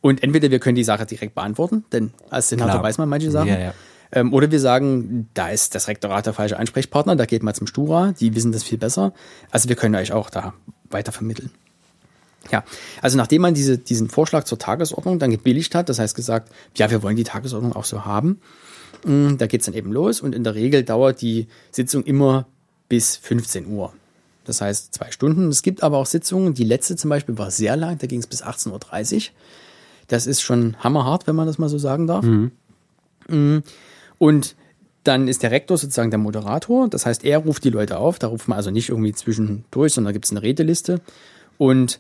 Und entweder wir können die Sache direkt beantworten, denn als Senator Klar. weiß man manche Sachen. Ja, ja. Ähm, oder wir sagen, da ist das Rektorat der falsche Ansprechpartner, da geht mal zum Stura, die wissen das viel besser. Also wir können euch auch da weiter vermitteln. Ja, also nachdem man diese, diesen Vorschlag zur Tagesordnung dann gebilligt hat, das heißt gesagt, ja, wir wollen die Tagesordnung auch so haben, mh, da geht's dann eben los und in der Regel dauert die Sitzung immer bis 15 Uhr. Das heißt zwei Stunden. Es gibt aber auch Sitzungen, die letzte zum Beispiel war sehr lang, da ging es bis 18.30 Uhr. Das ist schon hammerhart, wenn man das mal so sagen darf. Mm. Und dann ist der Rektor sozusagen der Moderator. Das heißt, er ruft die Leute auf. Da ruft man also nicht irgendwie zwischendurch, sondern da gibt es eine Redeliste. Und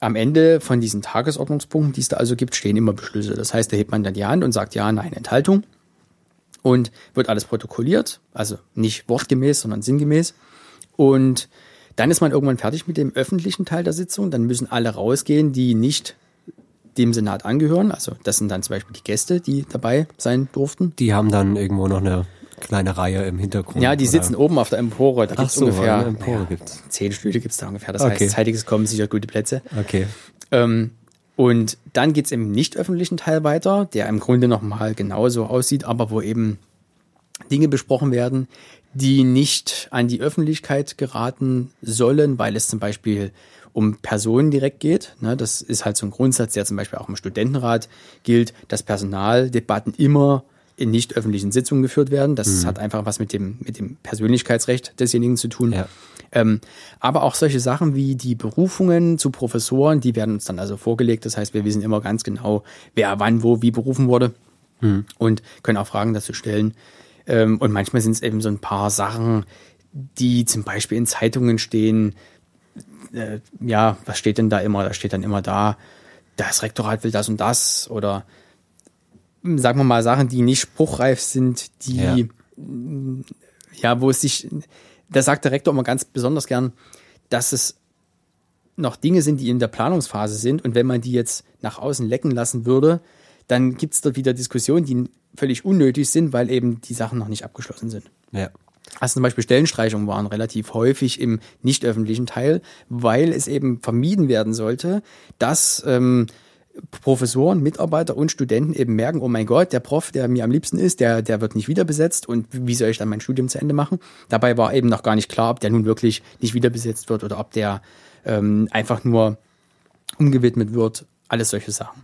am Ende von diesen Tagesordnungspunkten, die es da also gibt, stehen immer Beschlüsse. Das heißt, da hebt man dann die Hand und sagt ja, nein, Enthaltung. Und wird alles protokolliert. Also nicht wortgemäß, sondern sinngemäß. Und dann ist man irgendwann fertig mit dem öffentlichen Teil der Sitzung. Dann müssen alle rausgehen, die nicht dem Senat angehören. Also das sind dann zum Beispiel die Gäste, die dabei sein durften. Die haben dann irgendwo noch eine kleine Reihe im Hintergrund. Ja, die oder? sitzen oben auf der Empore. Da Ach gibt's so, ungefähr Empore gibt's. zehn Stühle gibt's da ungefähr. Das Okay. heißt, zeitiges Kommen sichert gute Plätze. Okay. Ähm, und dann geht's im nicht öffentlichen Teil weiter, der im Grunde nochmal genauso aussieht, aber wo eben Dinge besprochen werden, die nicht an die Öffentlichkeit geraten sollen, weil es zum Beispiel um Personen direkt geht. Ne, das ist halt so ein Grundsatz, der zum Beispiel auch im Studentenrat gilt, dass Personaldebatten immer in nicht öffentlichen Sitzungen geführt werden. Das hat einfach was mit dem, mit dem Persönlichkeitsrecht desjenigen zu tun. Ja. Ähm, aber auch solche Sachen wie die Berufungen zu Professoren, die werden uns dann also vorgelegt. Das heißt, wir wissen immer ganz genau, wer wann, wo, wie berufen wurde und können auch Fragen dazu stellen. Ähm, und manchmal sind es eben so ein paar Sachen, die zum Beispiel in Zeitungen stehen. Äh, ja, was steht denn da immer? Da steht dann immer da, das Rektorat will das und das oder hm, sagen wir mal Sachen, die nicht spruchreif sind, die Ja. ja, wo es sich, da sagt der Rektor immer ganz besonders gern, dass es noch Dinge sind, die in der Planungsphase sind und wenn man die jetzt nach außen lecken lassen würde, dann gibt es dort wieder Diskussionen, die völlig unnötig sind, weil eben die Sachen noch nicht abgeschlossen sind. Ja. Also zum Beispiel Stellenstreichungen waren relativ häufig im nicht öffentlichen Teil, weil es eben vermieden werden sollte, dass ähm, Professoren, Mitarbeiter und Studenten eben merken, oh mein Gott, der Prof, der mir am liebsten ist, der, der wird nicht wieder besetzt und wie soll ich dann mein Studium zu Ende machen? Dabei war eben noch gar nicht klar, ob der nun wirklich nicht wieder besetzt wird oder ob der ähm, einfach nur umgewidmet wird. Alles solche Sachen.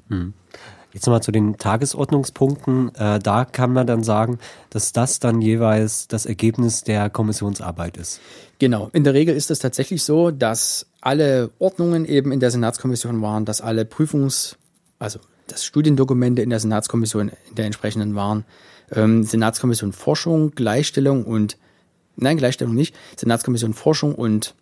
Jetzt nochmal zu den Tagesordnungspunkten. Äh, da kann man dann sagen, dass das dann jeweils das Ergebnis der Kommissionsarbeit ist. Genau. In der Regel ist es tatsächlich so, dass alle Ordnungen eben in der Senatskommission waren, dass alle Prüfungs-, also dass Studiendokumente in der Senatskommission in der entsprechenden waren. Ähm, Senatskommission Forschung, Gleichstellung und, nein, Gleichstellung nicht, Senatskommission Forschung und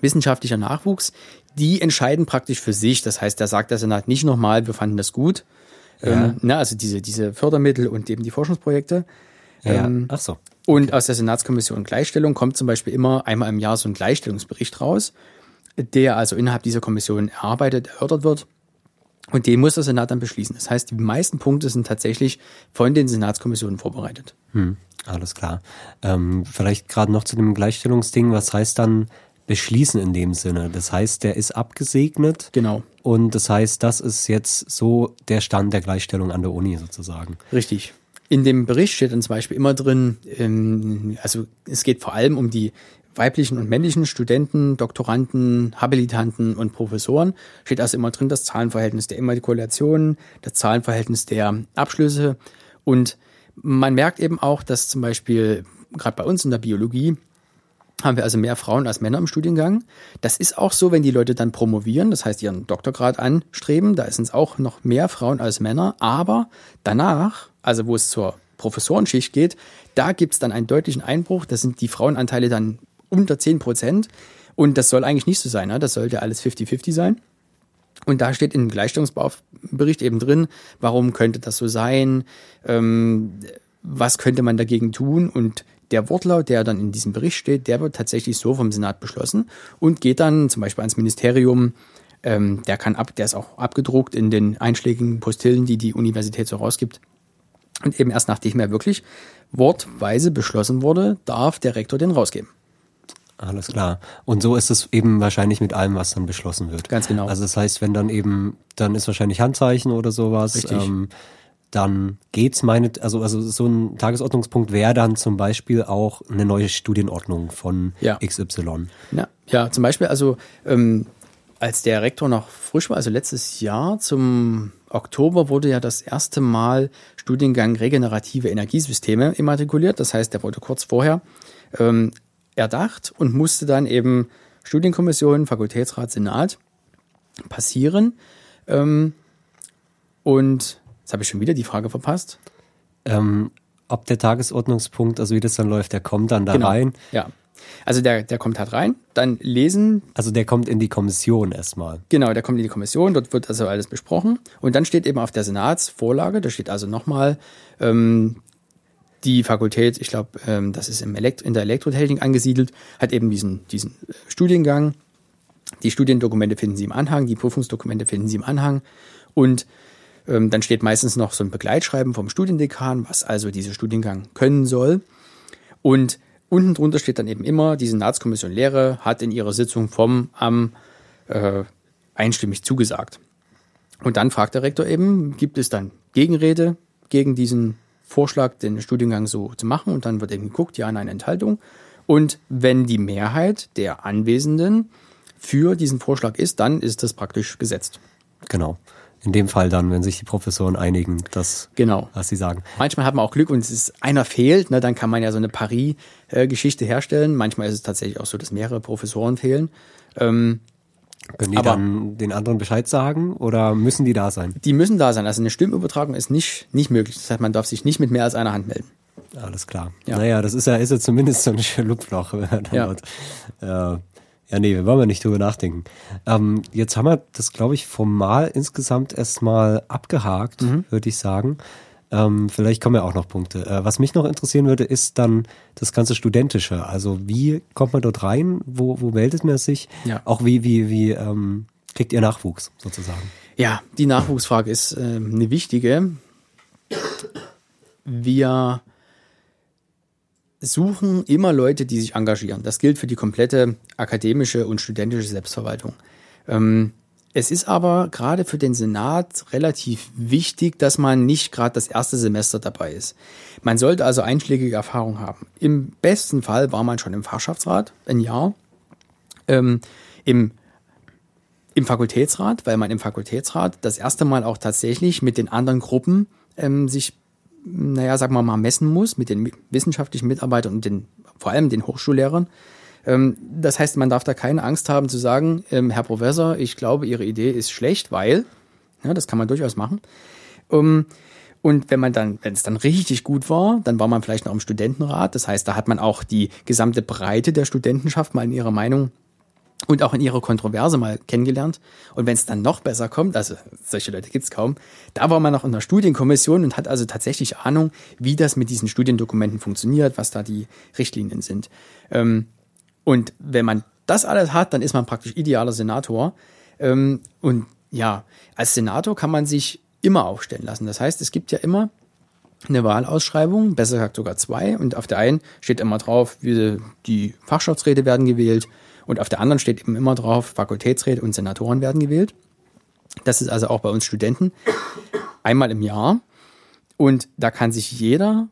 wissenschaftlicher Nachwuchs, die entscheiden praktisch für sich. Das heißt, da sagt der Senat nicht nochmal, wir fanden das gut. Ähm, na, also diese, diese Fördermittel und eben die Forschungsprojekte. Ja. Ähm, Ach so. und aus der Senatskommission Gleichstellung kommt zum Beispiel immer einmal im Jahr so ein Gleichstellungsbericht raus, der also innerhalb dieser Kommission erarbeitet, erörtert wird. Und den muss der Senat dann beschließen. Das heißt, die meisten Punkte sind tatsächlich von den Senatskommissionen vorbereitet. Hm, alles klar. Ähm, vielleicht gerade noch zu dem Gleichstellungsding. Was heißt dann beschließen in dem Sinne? Das heißt, der ist abgesegnet. Genau. Und das heißt, das ist jetzt so der Stand der Gleichstellung an der Uni sozusagen. Richtig. In dem Bericht steht dann zum Beispiel immer drin, ähm, also es geht vor allem um die weiblichen und männlichen Studenten, Doktoranden, Habilitanten und Professoren steht also immer drin das Zahlenverhältnis der Immatrikulation, das Zahlenverhältnis der Abschlüsse und man merkt eben auch, dass zum Beispiel gerade bei uns in der Biologie haben wir also mehr Frauen als Männer im Studiengang. Das ist auch so, wenn die Leute dann promovieren, das heißt ihren Doktorgrad anstreben, da sind es auch noch mehr Frauen als Männer, aber danach, also wo es zur Professorenschicht geht, da gibt es dann einen deutlichen Einbruch, da sind die Frauenanteile dann unter 10 Prozent und das soll eigentlich nicht so sein, ne? das sollte alles 50-50 sein. Und da steht im Gleichstellungsbericht eben drin, warum könnte das so sein, ähm, was könnte man dagegen tun und der Wortlaut, der dann in diesem Bericht steht, der wird tatsächlich so vom Senat beschlossen und geht dann zum Beispiel ans Ministerium. Ähm, der kann ab, der ist auch abgedruckt in den einschlägigen Postillen, die die Universität so rausgibt. Und eben erst nachdem er wirklich wortweise beschlossen wurde, darf der Rektor den rausgeben. Alles klar. Und so ist es eben wahrscheinlich mit allem, was dann beschlossen wird. Ganz genau. Also das heißt, wenn dann eben, dann ist wahrscheinlich Handzeichen oder sowas. Richtig. Ähm, dann geht's meine, also, also so ein Tagesordnungspunkt wäre dann zum Beispiel auch eine neue Studienordnung von Ja. XY. Ja, ja zum Beispiel, also ähm, als der Rektor noch frisch war, also letztes Jahr zum Oktober wurde ja das erste Mal Studiengang regenerative Energiesysteme immatrikuliert. Das heißt, der wurde kurz vorher ähm, erdacht und musste dann eben Studienkommission, Fakultätsrat, Senat passieren. Ähm, und jetzt habe ich schon wieder die Frage verpasst. Ähm, ob der Tagesordnungspunkt, also wie das dann läuft, der kommt dann da rein. Ja. Also der, der kommt halt rein, dann lesen Also der kommt in die Kommission erstmal. Genau, der kommt in die Kommission, dort wird also alles besprochen. Und dann steht eben auf der Senatsvorlage, da steht also nochmal ähm, die Fakultät, ich glaube, ähm, das ist im Elekt in der Elektrotechnik angesiedelt, hat eben diesen, diesen äh, Studiengang. Die Studiendokumente finden Sie im Anhang, die Prüfungsdokumente finden Sie im Anhang. Und dann steht meistens noch so ein Begleitschreiben vom Studiendekan, was also dieser Studiengang können soll. Und unten drunter steht dann eben immer, die Senatskommission Lehre hat in ihrer Sitzung vom am äh, einstimmig zugesagt. Und dann fragt der Rektor eben, gibt es dann Gegenrede gegen diesen Vorschlag, den Studiengang so zu machen? Und dann wird eben geguckt, ja, nein, Enthaltung. Und wenn die Mehrheit der Anwesenden für diesen Vorschlag ist, dann ist das praktisch gesetzt. Genau. In dem Fall dann, wenn sich die Professoren einigen, das, Genau. was sie sagen. Manchmal hat man auch Glück und es ist einer fehlt, ne, dann kann man ja so eine Paris-Geschichte herstellen. Manchmal ist es tatsächlich auch so, dass mehrere Professoren fehlen. Ähm, Können die Aber- dann den anderen Bescheid sagen oder müssen die da sein? die müssen da sein. Also eine Stimmübertragung ist nicht, nicht möglich. Das heißt, man darf sich nicht mit mehr als einer Hand melden. Alles klar. Ja. Naja, das ist ja, ist ja zumindest so ein Schlupfloch. wenn man Ja. dort, äh, ja, nee, wir wollen ja nicht drüber nachdenken. Ähm, jetzt haben wir das, glaube ich, formal insgesamt erstmal abgehakt, Mhm. würde ich sagen. Ähm, vielleicht kommen ja auch noch Punkte. Äh, was mich noch interessieren würde, ist dann das ganze Studentische. Also wie kommt man dort rein? Wo, wo meldet man sich? Ja. Auch wie, wie, wie ähm, kriegt ihr Nachwuchs sozusagen? Ja, die Nachwuchsfrage ist ähm, eine wichtige. Wir suchen immer Leute, die sich engagieren. Das gilt für die komplette akademische und studentische Selbstverwaltung. Ähm, es ist aber gerade für den Senat relativ wichtig, dass man nicht gerade das erste Semester dabei ist. Man sollte also einschlägige Erfahrung haben. Im besten Fall war man schon im Fachschaftsrat ein Jahr. Ähm, Im im Fakultätsrat, weil man im Fakultätsrat das erste Mal auch tatsächlich mit den anderen Gruppen ähm, sich, naja, sagen wir mal, messen muss, mit den wissenschaftlichen Mitarbeitern und den, vor allem den Hochschullehrern. Ähm, das heißt, man darf da keine Angst haben zu sagen, ähm, Herr Professor, ich glaube, Ihre Idee ist schlecht, weil, ja, das kann man durchaus machen. Um, und wenn man dann, wenn es dann richtig gut war, dann war man vielleicht noch im Studentenrat. Das heißt, da hat man auch die gesamte Breite der Studentenschaft mal in ihrer Meinung und auch in ihrer Kontroverse mal kennengelernt. Und wenn es dann noch besser kommt, also solche Leute gibt's kaum, da war man noch in der Studienkommission und hat also tatsächlich Ahnung, wie das mit diesen Studiendokumenten funktioniert, was da die Richtlinien sind. Ähm, und wenn man das alles hat, dann ist man praktisch idealer Senator. Ähm, und ja, als Senator kann man sich immer aufstellen lassen. Das heißt, es gibt ja immer eine Wahlausschreibung, besser gesagt sogar zwei. Und auf der einen steht immer drauf, wie die Fachschaftsräte werden gewählt. Und auf der anderen steht eben immer drauf, Fakultätsräte und Senatoren werden gewählt. Das ist also auch bei uns Studenten einmal im Jahr. Und da kann sich jeder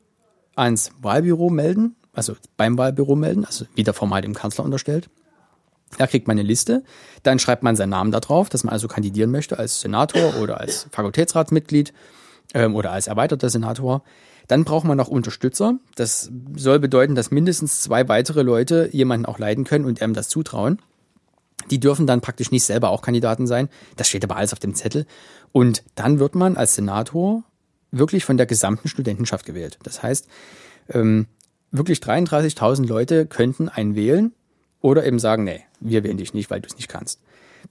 ans Wahlbüro melden. also beim Wahlbüro melden, also wieder formal dem Kanzler unterstellt. Da kriegt man eine Liste, dann schreibt man seinen Namen da drauf, dass man also kandidieren möchte als Senator oder als Fakultätsratsmitglied ähm, oder als erweiterter Senator. Dann braucht man noch Unterstützer. Das soll bedeuten, dass mindestens zwei weitere Leute jemanden auch leiden können und ihm das zutrauen. Die dürfen dann praktisch nicht selber auch Kandidaten sein. Das steht aber alles auf dem Zettel. Und dann wird man als Senator wirklich von der gesamten Studentenschaft gewählt. Das heißt, ähm, wirklich 33.000 Leute könnten einen wählen oder eben sagen, nee, wir wählen dich nicht, weil du es nicht kannst.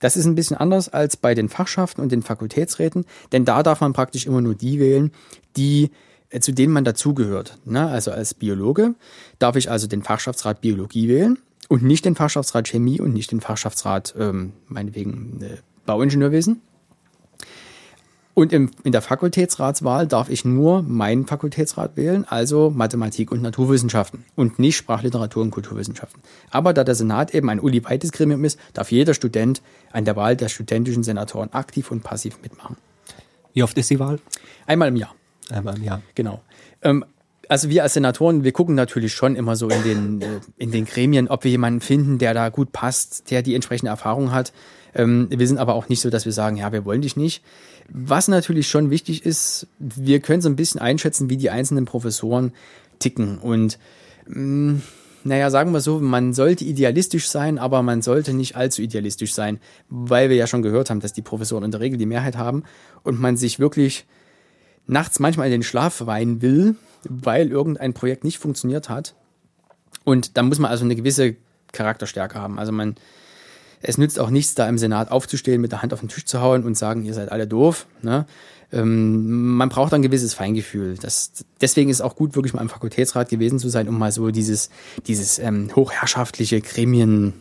Das ist ein bisschen anders als bei den Fachschaften und den Fakultätsräten, denn da darf man praktisch immer nur die wählen, die zu denen man dazugehört. Ne? Also als Biologe darf ich also den Fachschaftsrat Biologie wählen und nicht den Fachschaftsrat Chemie und nicht den Fachschaftsrat, ähm, meinetwegen, äh, Bauingenieurwesen. Und im, in der Fakultätsratswahl darf ich nur meinen Fakultätsrat wählen, also Mathematik und Naturwissenschaften und nicht Sprachliteratur und Kulturwissenschaften. Aber da der Senat eben ein uniweites Gremium ist, darf jeder Student an der Wahl der studentischen Senatoren aktiv und passiv mitmachen. Wie oft ist die Wahl? Einmal im Jahr. Einmal Jahr. Genau. Ähm, also wir als Senatoren, wir gucken natürlich schon immer so in den, äh, in den Gremien, ob wir jemanden finden, der da gut passt, der die entsprechende Erfahrung hat. Ähm, wir sind aber auch nicht so, dass wir sagen, ja, wir wollen dich nicht. Was natürlich schon wichtig ist, wir können so ein bisschen einschätzen, wie die einzelnen Professoren ticken. Und mh, mm, naja, sagen wir so, man sollte idealistisch sein, aber man sollte nicht allzu idealistisch sein, weil wir ja schon gehört haben, dass die Professoren in der Regel die Mehrheit haben und man sich wirklich nachts manchmal in den Schlaf weinen will, weil irgendein Projekt nicht funktioniert hat. Und da muss man also eine gewisse Charakterstärke haben. Also man, es nützt auch nichts, da im Senat aufzustehen, mit der Hand auf den Tisch zu hauen und sagen, ihr seid alle doof. Ne? Ähm, man braucht ein gewisses Feingefühl. Das, deswegen ist auch gut, wirklich mal im Fakultätsrat gewesen zu sein, um mal so dieses, dieses ähm, hochherrschaftliche Gremien,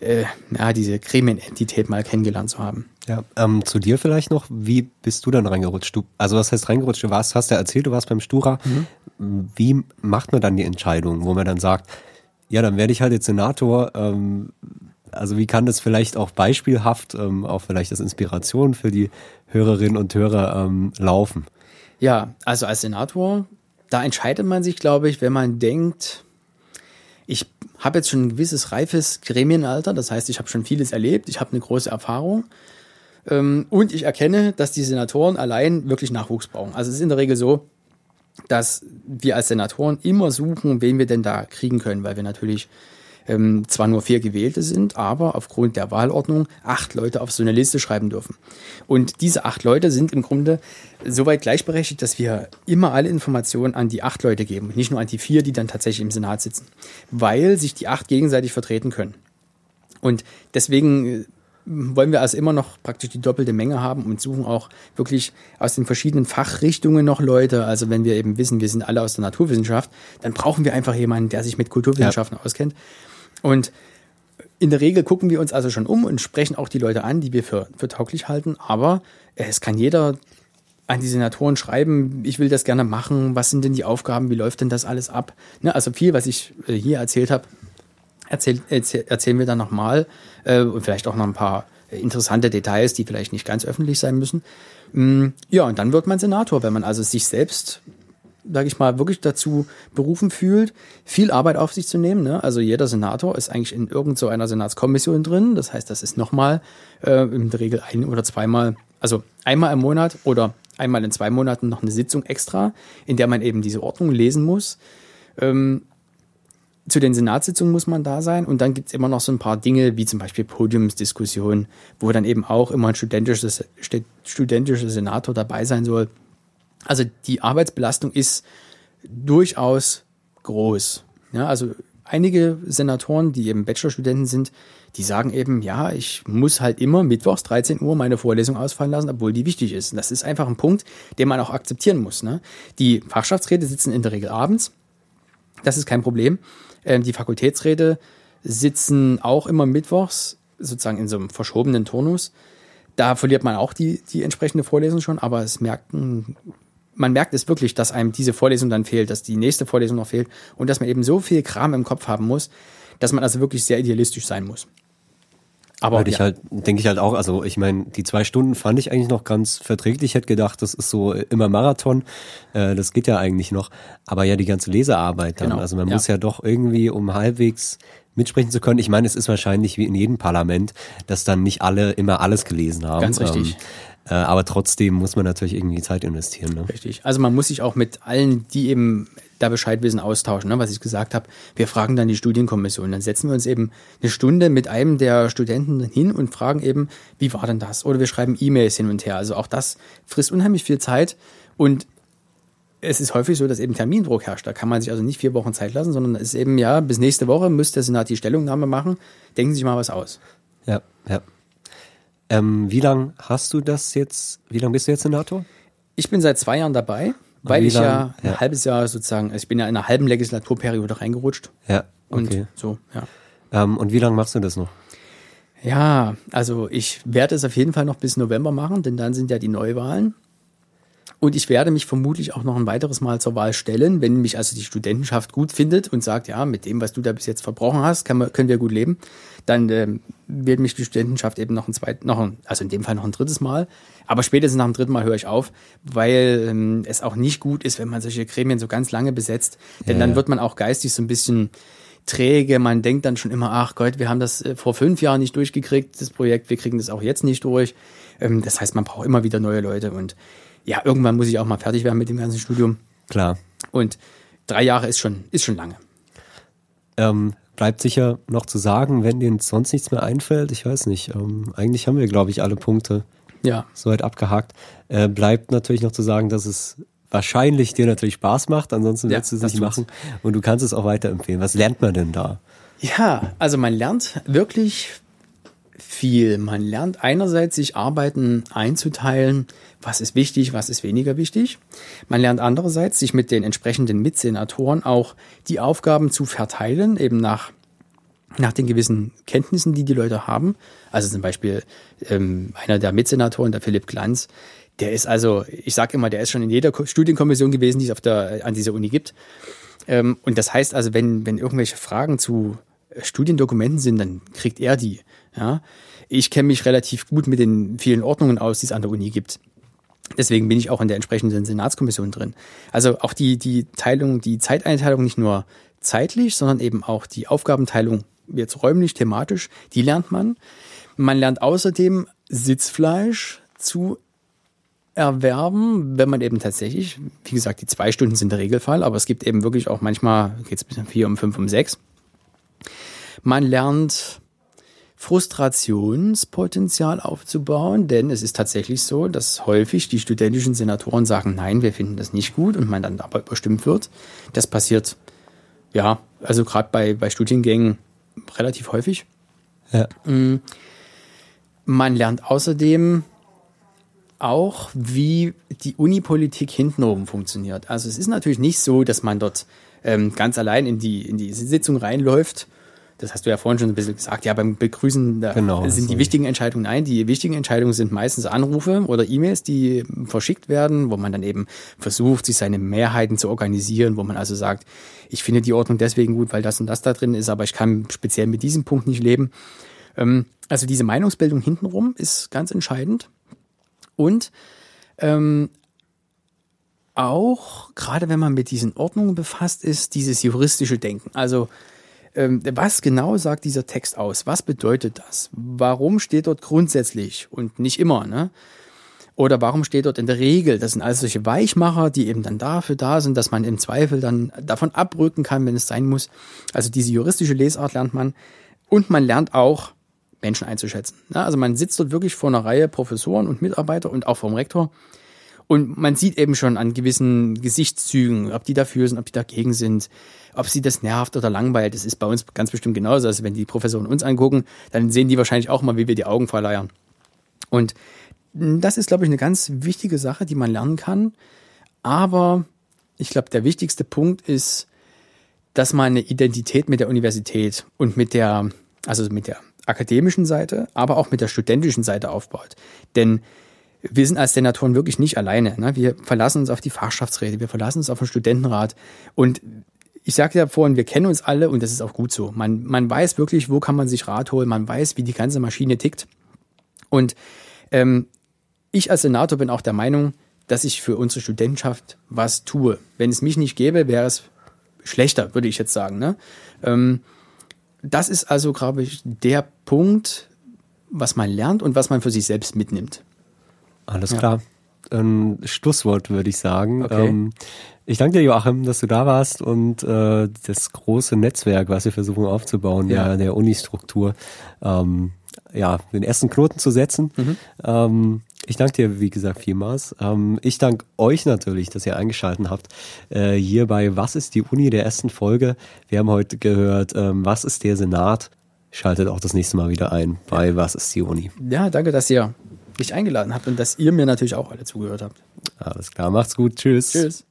äh, ja, diese Gremienentität mal kennengelernt zu haben. Ja, ähm, zu dir vielleicht noch, wie bist du dann reingerutscht? Du, also was heißt reingerutscht? Du warst, hast ja erzählt, du warst beim Stura. Mhm. Wie macht man dann die Entscheidung, wo man dann sagt, ja, dann werde ich halt jetzt Senator, ähm, also wie kann das vielleicht auch beispielhaft, ähm, auch vielleicht als Inspiration für die Hörerinnen und Hörer ähm, laufen? Ja, also als Senator, da entscheidet man sich, glaube ich, wenn man denkt, ich habe jetzt schon ein gewisses reifes Gremienalter, das heißt, ich habe schon vieles erlebt, ich habe eine große Erfahrung und ich erkenne, dass die Senatoren allein wirklich Nachwuchs brauchen. Also es ist in der Regel so, dass wir als Senatoren immer suchen, wen wir denn da kriegen können, weil wir natürlich ähm, zwar nur vier Gewählte sind, aber aufgrund der Wahlordnung acht Leute auf so eine Liste schreiben dürfen. Und diese acht Leute sind im Grunde soweit gleichberechtigt, dass wir immer alle Informationen an die acht Leute geben, nicht nur an die vier, die dann tatsächlich im Senat sitzen, weil sich die acht gegenseitig vertreten können. Und deswegen äh, wollen wir also immer noch praktisch die doppelte Menge haben und suchen auch wirklich aus den verschiedenen Fachrichtungen noch Leute. Also wenn wir eben wissen, wir sind alle aus der Naturwissenschaft, dann brauchen wir einfach jemanden, der sich mit Kulturwissenschaften ja. auskennt. Und in der Regel gucken wir uns also schon um und sprechen auch die Leute an, die wir für, für tauglich halten. Aber es kann jeder an die Senatoren schreiben, ich will das gerne machen, was sind denn die Aufgaben, wie läuft denn das alles ab? Ne, also viel, was ich äh, hier erzählt habe, erzähl, erzähl, erzählen wir dann nochmal äh, und vielleicht auch noch ein paar interessante Details, die vielleicht nicht ganz öffentlich sein müssen. Mm, ja, und dann wird man Senator, wenn man also sich selbst sage ich mal, wirklich dazu berufen fühlt, viel Arbeit auf sich zu nehmen. Ne? Also jeder Senator ist eigentlich in irgendeiner so Senatskommission drin. Das heißt, das ist nochmal äh, in der Regel ein oder zweimal, also einmal im Monat oder einmal in zwei Monaten noch eine Sitzung extra, in der man eben diese Ordnung lesen muss. Ähm, zu den Senatssitzungen muss man da sein und dann gibt's immer noch so ein paar Dinge, wie zum Beispiel Podiumsdiskussionen, wo dann eben auch immer ein studentisches, studentischer Senator dabei sein soll. Also die Arbeitsbelastung ist durchaus groß. Ja, also einige Senatoren, die eben Bachelorstudenten sind, die sagen eben, ja, ich muss halt immer mittwochs 13 Uhr meine Vorlesung ausfallen lassen, obwohl die wichtig ist. das ist einfach ein Punkt, den man auch akzeptieren muss. Ne? Die Fachschaftsräte sitzen in der Regel abends. Das ist kein Problem. Ähm, die Fakultätsräte sitzen auch immer mittwochs, sozusagen in so einem verschobenen Turnus. Da verliert man auch die, die entsprechende Vorlesung schon, aber es merken man merkt es wirklich, dass einem diese Vorlesung dann fehlt, dass die nächste Vorlesung noch fehlt und dass man eben so viel Kram im Kopf haben muss, dass man also wirklich sehr idealistisch sein muss. Aber Würde ich ja. halt, denke ich halt auch, also ich meine, die zwei Stunden fand ich eigentlich noch ganz verträglich. Ich hätte gedacht, das ist so immer Marathon. Äh, das geht ja eigentlich noch. Aber ja, die ganze Lesearbeit dann. Genau, Also man ja. muss ja doch irgendwie, um halbwegs mitsprechen zu können. Ich meine, es ist wahrscheinlich wie in jedem Parlament, dass dann nicht alle immer alles gelesen haben. Ganz richtig. Ähm, äh, aber trotzdem muss man natürlich irgendwie Zeit investieren. Ne? Richtig. Also man muss sich auch mit allen, die eben da Bescheid wissen, austauschen, ne? was ich gesagt habe. Wir fragen dann die Studienkommission. Dann setzen wir uns eben eine Stunde mit einem der Studenten hin und fragen eben, wie war denn das? Oder wir schreiben E-Mails hin und her. Also auch das frisst unheimlich viel Zeit und es ist häufig so, dass eben Termindruck herrscht. Da kann man sich also nicht vier Wochen Zeit lassen, sondern es ist eben, ja, bis nächste Woche müsste der Senat die Stellungnahme machen. Denken Sie sich mal was aus. Ja, ja. Ähm, wie lang hast du das jetzt? Wie lange bist du jetzt Senator? Ich bin seit zwei Jahren dabei, weil ich ja lang- ein ja. halbes Jahr sozusagen, also ich bin ja in einer halben Legislaturperiode reingerutscht. Ja, Und okay. so, ja. Ähm, und wie lange machst du das noch? Ja, also ich werde es auf jeden Fall noch bis November machen, denn dann sind ja die Neuwahlen. Und ich werde mich vermutlich auch noch ein weiteres Mal zur Wahl stellen, wenn mich also die Studentenschaft gut findet und sagt, ja, mit dem, was du da bis jetzt verbrochen hast, kann können wir gut leben. Dann ähm, wird mich die Studentenschaft eben noch ein zweites, noch ein, also in dem Fall noch ein drittes Mal. Aber spätestens nach dem dritten Mal höre ich auf, weil ähm, es auch nicht gut ist, wenn man solche Gremien so ganz lange besetzt. Denn Ja, dann ja. wird man auch geistig so ein bisschen träge. Man denkt dann schon immer, ach Gott, wir haben das äh, vor fünf Jahren nicht durchgekriegt, das Projekt, wir kriegen das auch jetzt nicht durch. Ähm, das heißt, man braucht immer wieder neue Leute und ja, irgendwann muss ich auch mal fertig werden mit dem ganzen Studium. Klar. Und drei Jahre ist schon, ist schon lange. Ähm, bleibt sicher noch zu sagen, wenn dir sonst nichts mehr einfällt. Ich weiß nicht. Ähm, eigentlich haben wir, glaube ich, alle Punkte Ja, soweit abgehakt. Äh, bleibt natürlich noch zu sagen, dass es wahrscheinlich dir natürlich Spaß macht. Ansonsten Ja, würdest du es nicht machen. Und du kannst es auch weiterempfehlen. Was lernt man denn da? Ja, also man lernt wirklich viel. Man lernt einerseits, sich Arbeiten einzuteilen, was ist wichtig, was ist weniger wichtig. Man lernt andererseits, sich mit den entsprechenden Mitsenatoren auch die Aufgaben zu verteilen, eben nach, nach den gewissen Kenntnissen, die die Leute haben. Also zum Beispiel ähm, einer der Mitsenatoren, der Philipp Glanz, der ist also, ich sage immer, der ist schon in jeder Ko- Studienkommission gewesen, die es auf der, an dieser Uni gibt. Ähm, und das heißt also, wenn, wenn irgendwelche Fragen zu Studiendokumenten sind, dann kriegt er die. Ja? Ich kenne mich relativ gut mit den vielen Ordnungen aus, die es an der Uni gibt. Deswegen bin ich auch in der entsprechenden Senatskommission drin. Also auch die, die Teilung, die Zeiteinteilung nicht nur zeitlich, sondern eben auch die Aufgabenteilung jetzt räumlich, thematisch, die lernt man. Man lernt außerdem Sitzfleisch zu erwerben, wenn man eben tatsächlich, wie gesagt, die zwei Stunden sind der Regelfall, aber es gibt eben wirklich auch manchmal, geht es bis um vier, um fünf, um sechs. Man lernt Frustrationspotenzial aufzubauen, denn es ist tatsächlich so, dass häufig die studentischen Senatoren sagen, nein, wir finden das nicht gut und man dann aber überstimmt wird. Das passiert, ja, also gerade bei, bei Studiengängen relativ häufig. Ja. Man lernt außerdem auch, wie die Unipolitik hintenrum funktioniert. Also es ist natürlich nicht so, dass man dort ähm, ganz allein in die, in die Sitzung reinläuft. Das hast du ja vorhin schon ein bisschen gesagt. Ja, beim Begrüßen Genau, sind die wichtigen Entscheidungen. Nein, die wichtigen Entscheidungen sind meistens Anrufe oder E-Mails, die verschickt werden, wo man dann eben versucht, sich seine Mehrheiten zu organisieren, wo man also sagt, ich finde die Ordnung deswegen gut, weil das und das da drin ist, aber ich kann speziell mit diesem Punkt nicht leben. Ähm, also diese Meinungsbildung hintenrum ist ganz entscheidend. Und ähm, auch, gerade wenn man mit diesen Ordnungen befasst ist, dieses juristische Denken. Also ähm, was genau sagt dieser Text aus? Was bedeutet das? Warum steht dort grundsätzlich und nicht immer? Ne? Oder warum steht dort in der Regel? Das sind also solche Weichmacher, die eben dann dafür da sind, dass man im Zweifel dann davon abrücken kann, wenn es sein muss. Also diese juristische Lesart lernt man. Und man lernt auch, Menschen einzuschätzen. Ne? Also man sitzt dort wirklich vor einer Reihe Professoren und Mitarbeiter und auch vom Rektor. Und man sieht eben schon an gewissen Gesichtszügen, ob die dafür sind, ob die dagegen sind, ob sie das nervt oder langweilt. Das ist bei uns ganz bestimmt genauso. Also wenn die Professoren uns angucken, dann sehen die wahrscheinlich auch mal, wie wir die Augen verleiern. Und das ist, glaube ich, eine ganz wichtige Sache, die man lernen kann. Aber ich glaube, der wichtigste Punkt ist, dass man eine Identität mit der Universität und mit der, also mit der akademischen Seite, aber auch mit der studentischen Seite aufbaut. Denn wir sind als Senatoren wirklich nicht alleine. Ne? Wir verlassen uns auf die Fachschaftsräte, wir verlassen uns auf den Studentenrat. Und ich sagte ja vorhin, wir kennen uns alle und das ist auch gut so. Man, man weiß wirklich, wo kann man sich Rat holen, man weiß, wie die ganze Maschine tickt. Und ähm, ich als Senator bin auch der Meinung, dass ich für unsere Studentenschaft was tue. Wenn es mich nicht gäbe, wäre es schlechter, würde ich jetzt sagen. Ne? Ähm, das ist also, glaube ich, der Punkt, was man lernt und was man für sich selbst mitnimmt. Alles Ja. klar. Ein Schlusswort würde ich sagen. Okay. Ähm, ich danke dir, Joachim, dass du da warst und äh, das große Netzwerk, was wir versuchen aufzubauen, Ja. der, der Unistruktur, ähm, ja, den ersten Knoten zu setzen. Mhm. Ähm, ich danke dir, wie gesagt, vielmals. Ähm, ich danke euch natürlich, dass ihr eingeschaltet habt. Äh, hier bei Was ist die Uni der ersten Folge. Wir haben heute gehört, ähm, was ist der Senat? Schaltet auch das nächste Mal wieder ein bei Was ist die Uni. Ja, danke, dass ihr mich eingeladen habt und dass ihr mir natürlich auch alle zugehört habt. Alles klar, macht's gut. Tschüss. Tschüss.